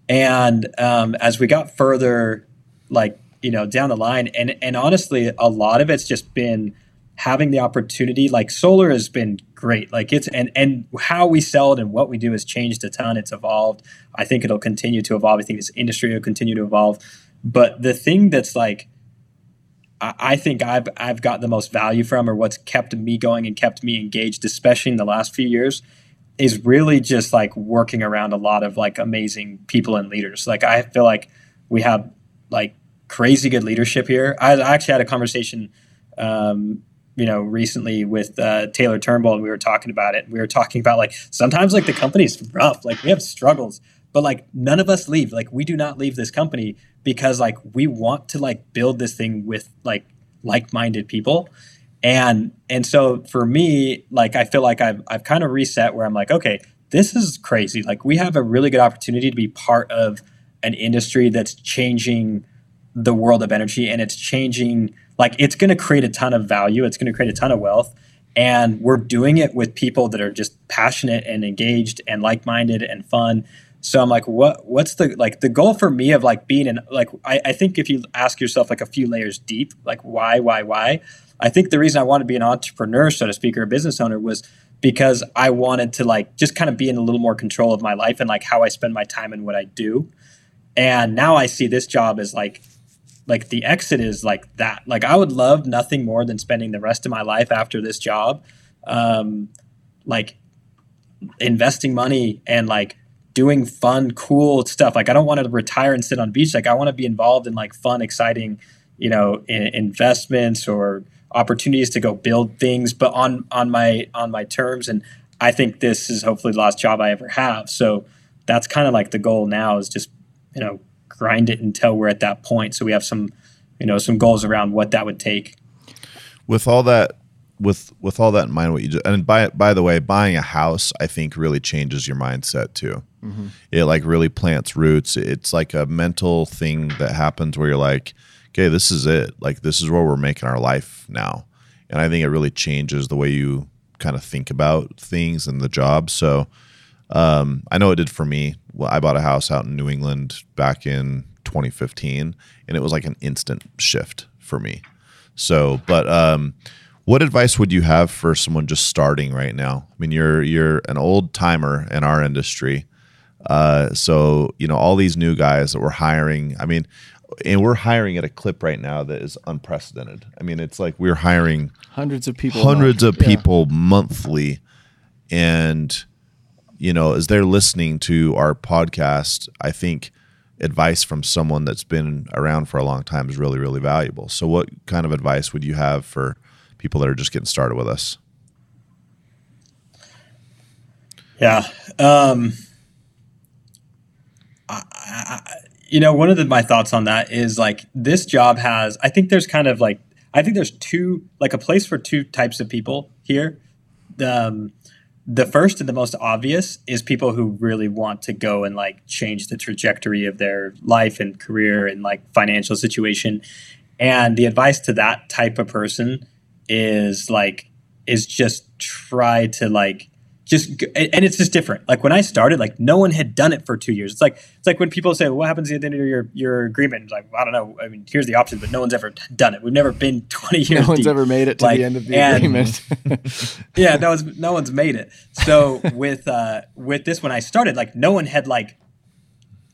And um, as we got further like you know down the line and and honestly a lot of it's just been having the opportunity like solar has been great. Like it's and and how we sell it and what we do has changed a ton. It's evolved. I think it'll continue to evolve. I think this industry will continue to evolve. But the thing that's like I think I've I've got the most value from, or what's kept me going and kept me engaged, especially in the last few years, is really just like working around a lot of like amazing people and leaders. Like I feel like we have like crazy good leadership here. I, I actually had a conversation, um, you know, recently with uh, Taylor Turnbull, and we were talking about it. We were talking about like sometimes like the company's rough, like we have struggles, but like none of us leave. Like we do not leave this company because like we want to like build this thing with like like-minded people. And and so for me like i feel like i've, I've kind of reset where i'm like okay this is crazy. Like we have a really good opportunity to be part of an industry that's changing the world of energy and it's changing like it's going to create a ton of value. It's going to create a ton of wealth. And we're doing it with people that are just passionate and engaged and like-minded and fun so i'm like what what's the like the goal for me of like being in like I, I think if you ask yourself like a few layers deep like why why why i think the reason i wanted to be an entrepreneur so to speak or a business owner was because i wanted to like just kind of be in a little more control of my life and like how i spend my time and what i do. And now i see this job as like like the exit is like that. Like i would love nothing more than spending the rest of my life after this job um like investing money and like doing fun cool stuff. Like i don't want to retire and sit on beach. Like i want to be involved in like fun exciting you know in, investments or opportunities to go build things but on on my on my terms and i think this is hopefully the last job i ever have. So that's kind of like the goal now is just you know grind it until we're at that point so we have some you know some goals around what that would take.
With all that with with all that in mind what you just and by by the way buying a house i think really changes your mindset too. It like really plants roots. It's like a mental thing that happens where you're like okay this is it. Like this is where we're making our life now. And i think it really changes the way you kind of think about things and the job. So um, I know it did for me. Well, I bought a house out in New England back in 2015, and it was like an instant shift for me. So, but um, what advice would you have for someone just starting right now? I mean, you're you're an old timer in our industry, uh, so you know all these new guys that we're hiring. I mean, and we're hiring at a clip right now that is unprecedented. I mean, it's like we're hiring
Hundreds of people.
hundreds of
Yeah.
people monthly and you know as they're listening to our podcast i think advice from someone that's been around for a long time is really really valuable so what kind of advice would you have for people that are just getting started with us
Yeah. Um, I, I, you know, one of the, my thoughts on that is like this job has, I think there's kind of like, I think there's two, like a place for two types of people here. Um, the first and the most obvious is people who really want to go and like change the trajectory of their life and career and like financial situation. And the advice to that type of person is like, is just try to like, just and it's just different. Like when I started, like no one had done it for two years. It's like it's like when people say, well, "What happens at the end of your your agreement?" It's like I don't know. I mean, here's the option, but no one's ever done it. We've never been <laughs> twenty years.
No one's
deep.
ever made it to
Like,
the end of the
and-
agreement. <laughs>
yeah, no one's no one's made it. So <laughs> with uh, with this, when I started, like no one had like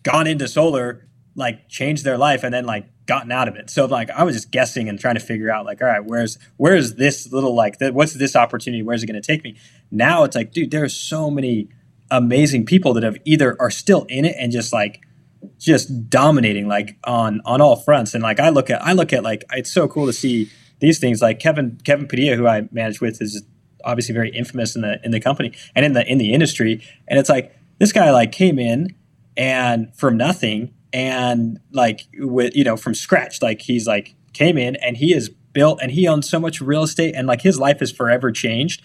gone into solar, like changed their life, and then like gotten out of it. So like I was just guessing and trying to figure out like, all right, where's where's this little like what's this opportunity? Where's it going to take me? Now it's like, dude, there are so many amazing people that have either are still in it and just like just dominating like on on all fronts and like i look at i look at like it's so cool to see these things like kevin kevin padilla who i manage with is obviously very infamous in the in the company and in the in the industry and it's like this guy like came in and from nothing and like with you know from scratch like he's like came in and he is built and he owns so much real estate and like his life is forever changed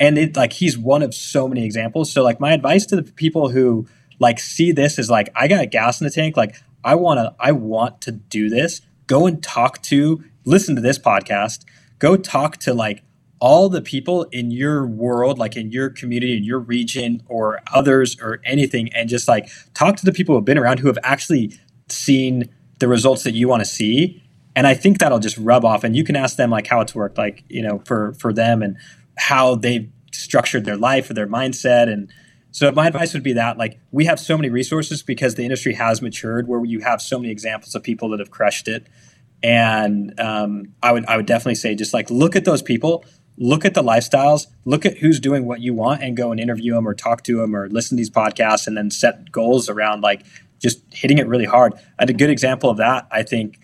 and it like he's one of so many examples so like my advice to the people who like see this is like I got gas in the tank. Like I want to I want to do this. Go and talk to listen to this podcast. Go talk to like all the people in your world, like in your community, in your region, or others, or anything, and just like talk to the people who have been around who have actually seen the results that you want to see. And I think that'll just rub off. And you can ask them like how it's worked, like you know, for for them and how they've structured their life or their mindset and so my advice would be that like we have so many resources because the industry has matured where you have so many examples of people that have crushed it. And um, I would I would definitely say just like look at those people, look at the lifestyles, look at who's doing what you want, and go and interview them or talk to them or listen to these podcasts, and then set goals around like just hitting it really hard. And a good example of that, I think,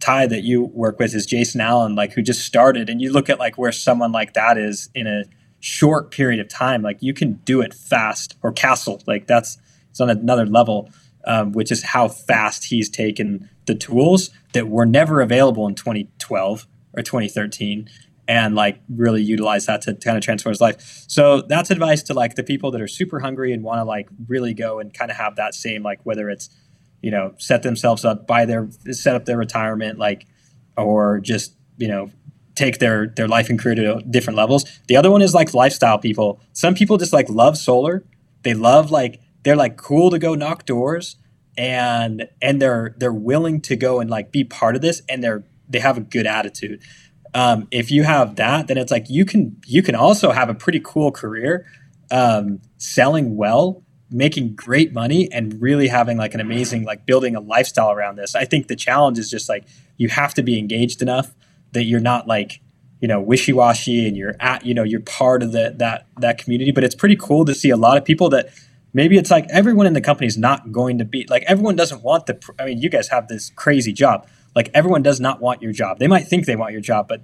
Ty, that you work with is Jason Allen, like who just started, and you look at like where someone like that is in a short period of time. Like you can do it fast, or Castle, like that's it's on another level, um, which is how fast he's taken the tools that were never available in 2012 or 2013 and like really utilize that to kind of transform his life. So that's advice to like the people that are super hungry and want to like really go and kind of have that same like whether it's you know set themselves up by their set up their retirement like or just you know take their their life and career to different levels. The other one is like lifestyle people. Some people just like love solar. They love like they're like cool to go knock doors and and they're they're willing to go and like be part of this and they're they have a good attitude. Um, if you have that, then it's like you can you can also have a pretty cool career um, selling well, making great money, and really having like an amazing like building a lifestyle around this. I think the challenge is just like you have to be engaged enough that you're not like you know wishy-washy and you're at you know you're part of the, that that community but it's pretty cool to see a lot of people that maybe it's like everyone in the company is not going to be like everyone doesn't want the i mean you guys have this crazy job like everyone does not want your job they might think they want your job but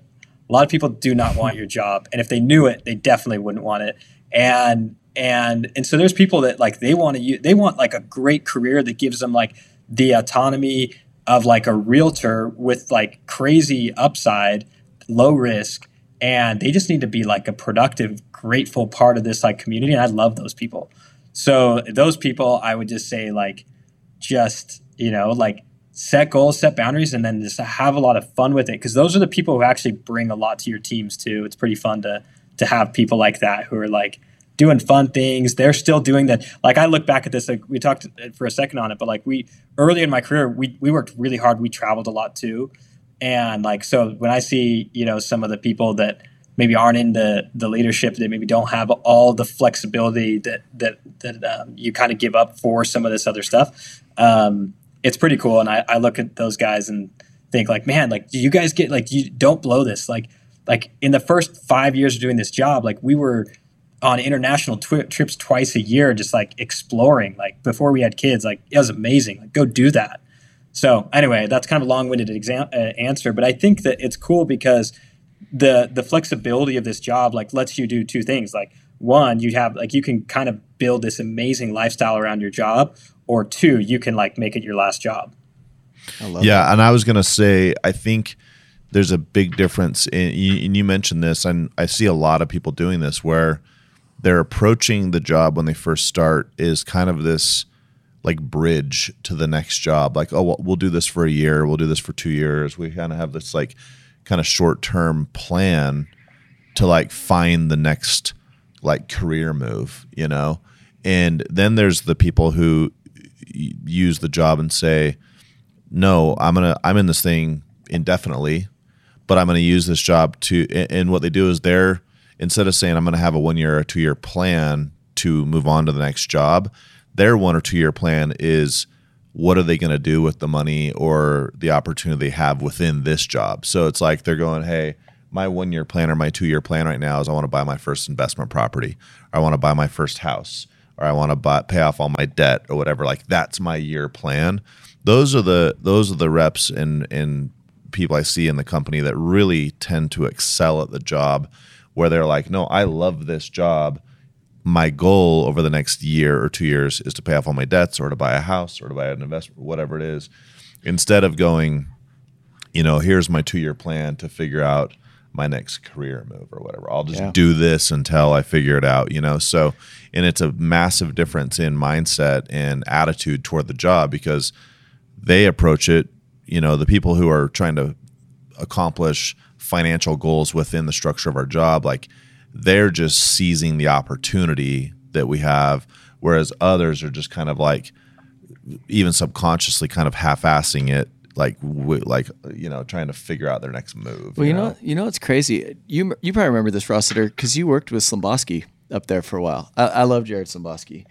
a lot of people do not want your job and if they knew it they definitely wouldn't want it and and and so there's people that like they want to they want like a great career that gives them like the autonomy of like a realtor with like crazy upside, low risk, and they just need to be like a productive, grateful part of this like community. And I love those people. So those people, I would just say like, just you know, like set goals, set boundaries, and then just have a lot of fun with it. Because those are the people who actually bring a lot to your teams too. It's pretty fun to to have people like that who are like doing fun things. They're still doing that. Like I look back at this, like we talked for a second on it, but like we early in my career, we we worked really hard. We traveled a lot too, and like so when I see you know some of the people that maybe aren't in the the leadership that maybe don't have all the flexibility that that that um, you kind of give up for some of this other stuff. Um, it's pretty cool, and I, I look at those guys and think like, man, like do you guys get like you don't blow this like like in the first five years of doing this job, like we were on international twi- trips twice a year, just like exploring. Like before we had kids, like it was amazing. Like go do that. So anyway, that's kind of a long-winded exam- uh, answer, but I think that it's cool because the the flexibility of this job like lets you do two things. Like one, you have like you can kind of build this amazing lifestyle around your job, or two, you can like make it your last job.
yeah, that. and I was gonna say, I think there's a big difference in, and you mentioned this, and I see a lot of people doing this where they're approaching the job when they first start is kind of this like bridge to the next job like oh we'll do this for a year we'll do this for two years we kind of have this like kind of short term plan to like find the next like career move you know and then there's the people who use the job and say no i'm gonna i'm in this thing indefinitely but i'm gonna use this job to and what they do is they're instead of saying I'm to have a one year or two year plan to move on to the next job, their one or two year plan is what are they going to do with the money or the opportunity they have within this job. So it's like they're going, hey, my one year plan or my two year plan right now is I want to buy my first investment property, I want to buy my first house, or I want to buy, pay off all my debt or whatever. Like that's my year plan. Those are the those are the reps and and people I see in the company that really tend to excel at the job, where they're like, no, I love this job. My goal over the next year or two years is to pay off all my debts or to buy a house or to buy an investment, whatever it is, instead of going, you know, here's my two year plan to figure out my next career move or whatever. I'll just
Yeah.
do this until I figure it out, you know? So, and it's a massive difference in mindset and attitude toward the job because they approach it, you know, the people who are trying to accomplish financial goals within the structure of our job, like they're just seizing the opportunity that we have, whereas others are just kind of like, even subconsciously kind of half-assing it like w- like uh, you know trying to figure out their next move
Well, you know, you know, it's crazy. You you probably remember this, Rossiter, because you worked with Slimboski up there for a while. I, I love Jared Slimboski,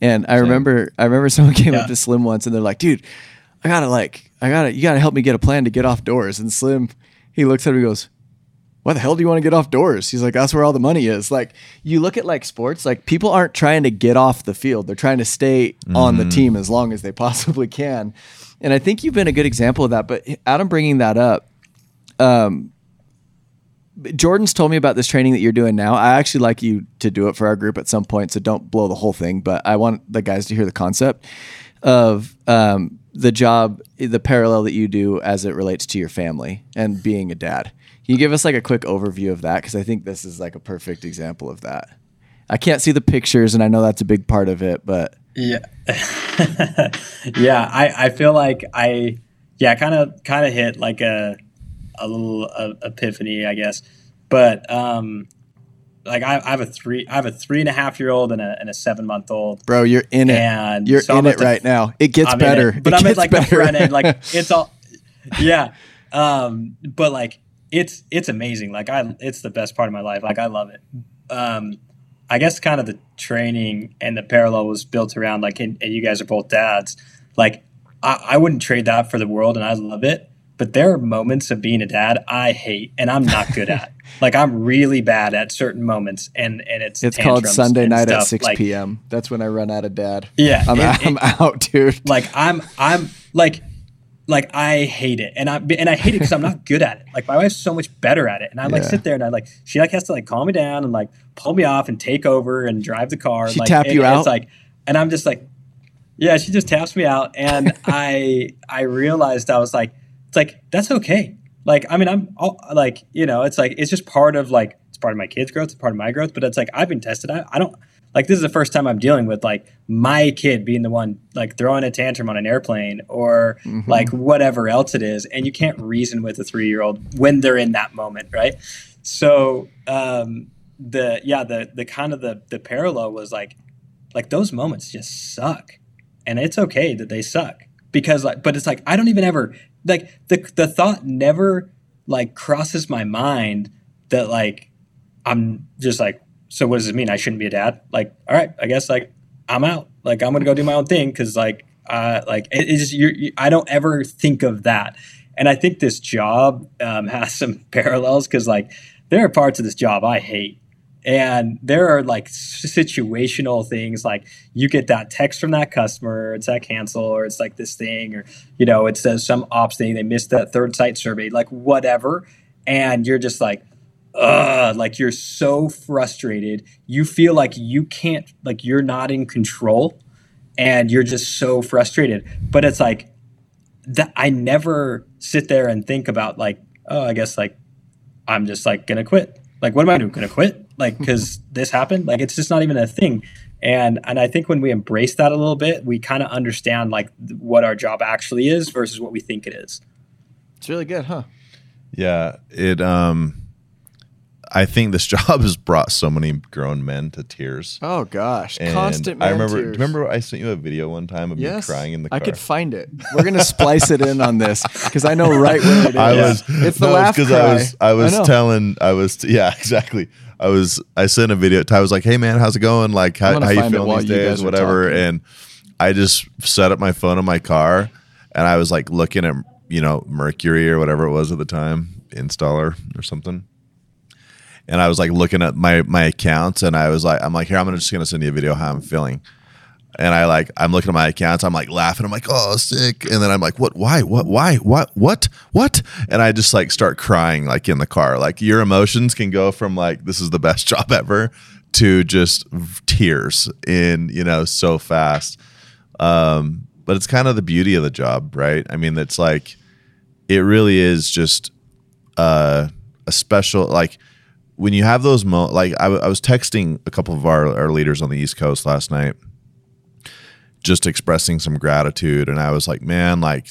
and I remember I remember <laughs> someone came up to Slim once, and they're like, "Dude, I gotta like, I gotta, you gotta help me get a plan to get off doors." And Slim, he looks at him, he goes, "Why the hell do you want to get off doors?" He's like, "That's where all the money is." Like, you look at like sports, like people aren't trying to get off the field; they're trying to stay on the mm. team as long as they possibly can. And I think you've been a good example of that. But Adam bringing that up, Jordan's told me about this training that you're doing now. I actually like you to do it for our group at some point, so don't blow the whole thing. But I want the guys to hear the concept of um, the job, the parallel that you do as it relates to your family and being a dad. Can you give us like a quick overview of that? Because I think this is like a perfect example of that. I can't see the pictures, and I know that's a big part of it, but
Yeah. <laughs> yeah, I, I feel like I yeah, kind of kind of hit like a a little uh, epiphany, I guess. But um like I, I have a three I have a three and a half year old and a, and a seven month old.
bro, you're in it.
And
you're
so
in it
the-
right now. It gets
I'm
better,
it. But
It
I'm at like the
better.
front end, like <laughs> it's all yeah. Um, but like it's it's amazing. Like I it's the best part of my life. Like I love it. Um, I guess kind of the training and the parallel was built around like and, and you guys are both dads. Like I, I wouldn't trade that for the world and I love it. But there are moments of being a dad I hate and I'm not good at. <laughs> Like I'm really bad at certain moments and and it's
It's called Sunday night at 6
Like,
p.m. That's when I run out of dad.
Yeah,
I'm,
it-
I'm out, dude.
like I'm I'm like like I hate it and I and I hate it because I'm not good at it. Like my wife's so much better at it, and I like
Yeah.
sit there and I like she like has to like calm me down and like pull me off and take over and drive the car.
She
like,
tap
and
you out?
It's like, and I'm just like, yeah, she just taps me out, and <laughs> I I realized I was like, it's like that's okay. Like I mean I'm all, like you know it's like it's just part of like it's part of my kids' growth, it's part of my growth, but it's like I've been tested. I, I don't like this is the first time I'm dealing with like my kid being the one like throwing a tantrum on an airplane or
Mm-hmm.
like whatever else it is, and you can't reason with a three year old when they're in that moment, right? So um, the yeah the the kind of the the parallel was like like those moments just suck, and it's okay that they suck because like but it's like I don't even ever like the the thought never like crosses my mind that like I'm just like so what does it mean? I shouldn't be a dad? Like all right I guess like I'm out. Like I'm gonna go do my own thing because like uh like it, it's just you're, you I don't ever think of that. And I think this job um, <laughs> has some parallels because like there are parts of this job I hate. And there are like situational things like you get that text from that customer, it's that cancel, or it's like this thing, or you know, it says some ops thing, they missed that third site survey, like whatever. And you're just like, ugh, like you're so frustrated. You feel like you can't, like you're not in control and you're just so frustrated. But it's like that I never sit there and think about like, oh, I guess like I'm just like gonna quit. Like, what am I doing? Gonna quit? Like, <laughs> because this happened? Like, it's just not even a thing. And and I think when we embrace that a little bit, we kind of understand like th- what our job actually is versus what we think it is.
It's really good, huh?
Yeah, it. Um, I think this <laughs> job has brought so many grown men to tears.
Oh gosh,
And
constant.
I remember.
tears.
Remember, I sent you a video one time of
Yes,
me crying in the car.
I could find it. We're gonna splice it in on this because I know right where it <laughs> is.
I was.
It's the
no,
laugh
because. I was. I was
know.
telling. I was. <laughs> Yeah, exactly. I was. I sent a video. Ty was like, "Hey man, how's it going? Like, how, how you feeling these
you
days? Whatever." And I just set up my phone in my car, and I was like looking at you know Mercury or whatever it was at the time, installer or something. And I was like looking at my my accounts, and I was like, I'm like, here, I'm just gonna send you a video how I'm feeling. And I like, I'm looking at my accounts. I'm like laughing. I'm like, oh, sick. And then I'm like, what? Why? What? Why? What? What? What? And I just like start crying, like in the car. Like your emotions can go from like this is the best <laughs> job ever to just tears in you know so fast. Um, but it's kind of the beauty of the job, right? I mean, it's like it really is just uh, a special like when you have those mo like I was texting a couple of our, our leaders on the east coast last night just expressing some gratitude and i was like man like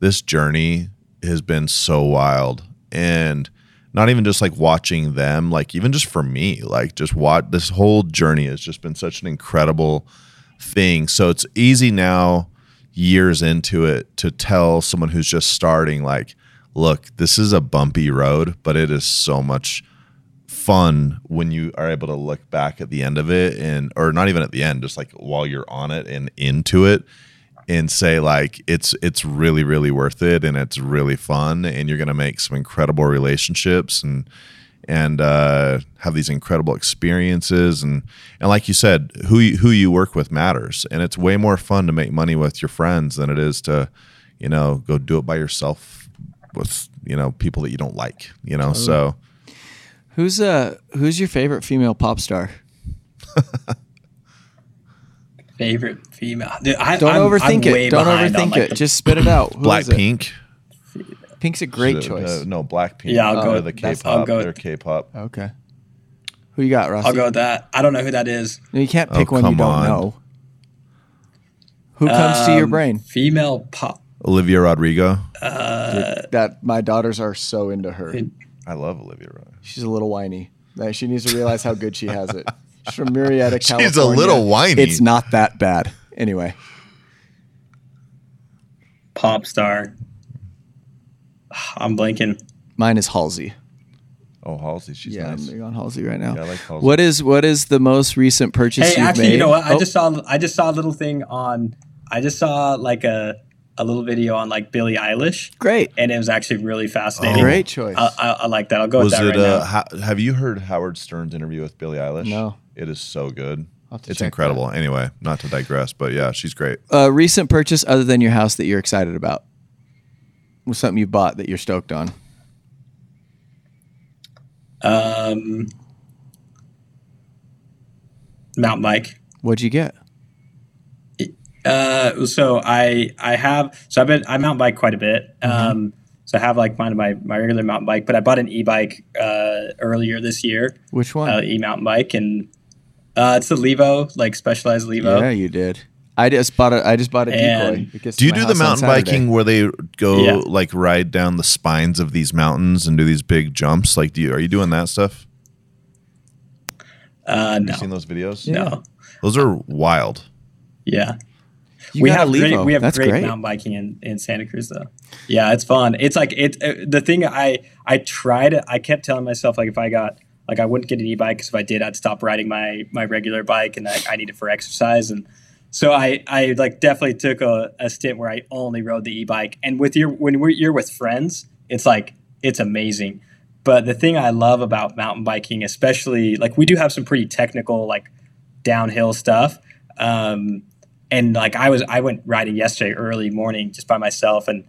this journey has been so wild. And not even just like watching them like even just for me like just what this whole journey has just been such an incredible thing. So it's easy now years into it to tell someone who's just starting like look this is a bumpy road but it is so much fun when you are able to look back at the end of it and or not even at the end just like while you're on it and into it and say like it's it's really really worth it and it's really fun and you're going to make some incredible relationships and and uh, have these incredible experiences. And and like you said who you, who you work with matters. And it's way more fun to make money with your friends than it is to you know go do it by yourself with you know people that you don't like you know? So
Who's uh who's your favorite female pop star?
Favorite female? Dude, I,
Don't
I'm,
overthink
I'm
it. Don't overthink
like,
it. Just spit it out. Who is it?
Blackpink
Pink's a great
Uh,
choice.
no Blackpink
Yeah, I'll go
They're
with-
the K-pop
I'll go with-
they're K-pop
Okay. Who you got, Rossi?
I'll go with that. I don't know who that is.
No, you can't
Oh,
pick one you don't
on.
know. Who comes to your
Um,
brain?
Female pop.
Olivia Rodrigo
That my daughters are so into her.
I love Olivia Rodrigo
She's a little whiny. She needs to realize how good she has it. She's from Murrieta, California. <laughs>
She's a little whiny.
It's not that bad. Anyway,
pop star. I'm blanking.
mine is Halsey.
oh Halsey she's
yeah,
nice
I'm big on Halsey right now.
Yeah, I like Halsey.
What is what is the most recent purchase
Hey,
you've
actually,
made?
you know what? I
Oh,
just saw I just saw a little thing on. I just saw like a a little video on like Billie Eilish,
great,
and it was actually really fascinating.
great choice.
I, I, I like that. I'll go
was
with that
it
right
uh,
now.
ha- have you heard Howard Stern's interview with Billie Eilish
No.
it is so good
I'll have to
it's
check
incredible anyway not to digress but yeah she's great
uh, recent purchase other than your house that you're excited about? Was something you bought that you're stoked on?
Um, mountain bike.
What'd you get?
Uh, so I I have so I've been I mountain bike quite a bit.
Mm-hmm.
Um, so I have like my my my regular mountain bike, but I bought an e bike uh, earlier this year,
Which one?
uh, e mountain bike, and uh, it's the Levo, like specialized Levo.
yeah, you did. I just bought a I just bought a.
And-
It
do you do the mountain biking where they go
Yeah.
like ride down the spines of these mountains and do these big jumps like do you are you doing that stuff
Uh, no,
you seen those videos
no,
those are wild
yeah.
You
we have great, we have
That's
great,
great.
mountain biking in, in Santa Cruz though. Yeah, it's fun. It's like it. Uh, the thing I I tried. I kept telling myself like if I got like I wouldn't get an e-bike because if I did, I'd stop riding my my regular bike and I, I need it for exercise. And so I I like definitely took a, a stint where I only rode the e-bike. And with your when we're, you're with friends, it's like it's amazing. But the thing I love about mountain biking, especially like we do have some pretty technical like downhill stuff. Um, and like I was, I went riding yesterday early morning just by myself and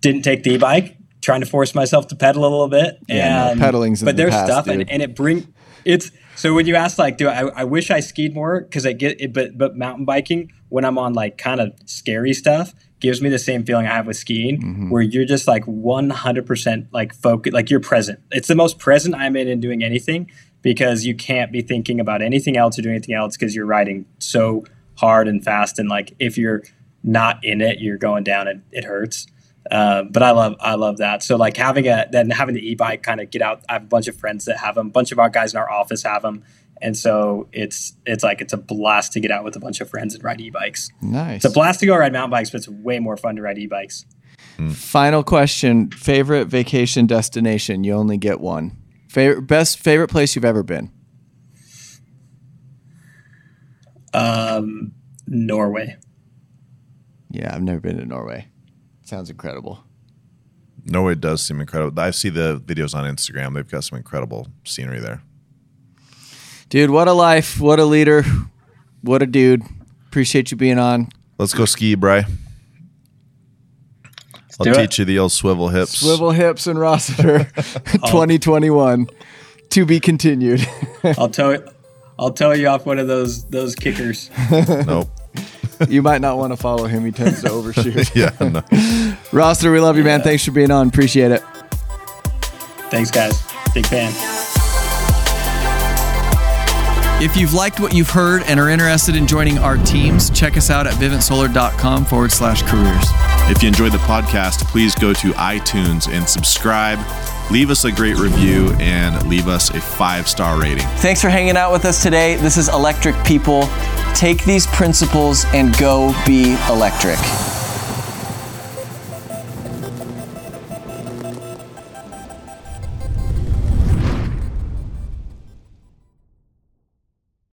didn't take the e-bike, trying to force myself to pedal a little bit.
Yeah, no,
and,
pedaling's in
but
the
there's
past,
stuff
dude.
and, and it bring it's so when you ask like, do I, I wish I skied more because I get it, but but mountain biking when I'm on like kind of scary stuff gives me the same feeling I have with skiing,
Mm-hmm.
where you're just like 100% like focus, like you're present. It's the most present I'm in in doing anything because you can't be thinking about anything else or doing anything else because you're riding so hard and fast. And like if you're not in it, you're going down and it hurts. Uh, but I love I love that. So like having a then having the e-bike kind of get out. I have a bunch of friends that have them. A bunch of our guys in our office have them. And so it's it's like it's a blast to get out with a bunch of friends and ride e-bikes.
Nice.
It's a blast to go ride mountain bikes, but it's way more fun to ride e-bikes.
Final question: Favorite vacation destination? You only get one. Favorite best favorite place you've ever been?
Um, Norway.
Yeah, I've never been to Norway. Sounds incredible.
Norway does seem incredible. I see the videos on Instagram. They've got some incredible scenery there.
Dude, what a life. What a leader. What a dude. Appreciate you being on.
Let's go ski, Bry. I'll
do it.
teach you the old swivel hips.
Swivel hips and Rossiter <laughs> <laughs> 2021 to be continued.
I'll tow I'll tell you off one of those those kickers. <laughs>
Nope. <laughs>
you might not want to follow him. He tends to overshoot. <laughs>
Yeah. No.
Rossiter, we love you, man. Thanks for being on. Appreciate it.
Thanks, guys. Big fan.
If you've liked what you've heard and are interested in joining our teams, check us out at vivintsolar.com forward slash careers.
If you enjoyed the podcast, please go to iTunes and subscribe. Leave us a great review and leave us a five star rating.
Thanks for hanging out with us today. This is Electric People. Take these principles and go be electric.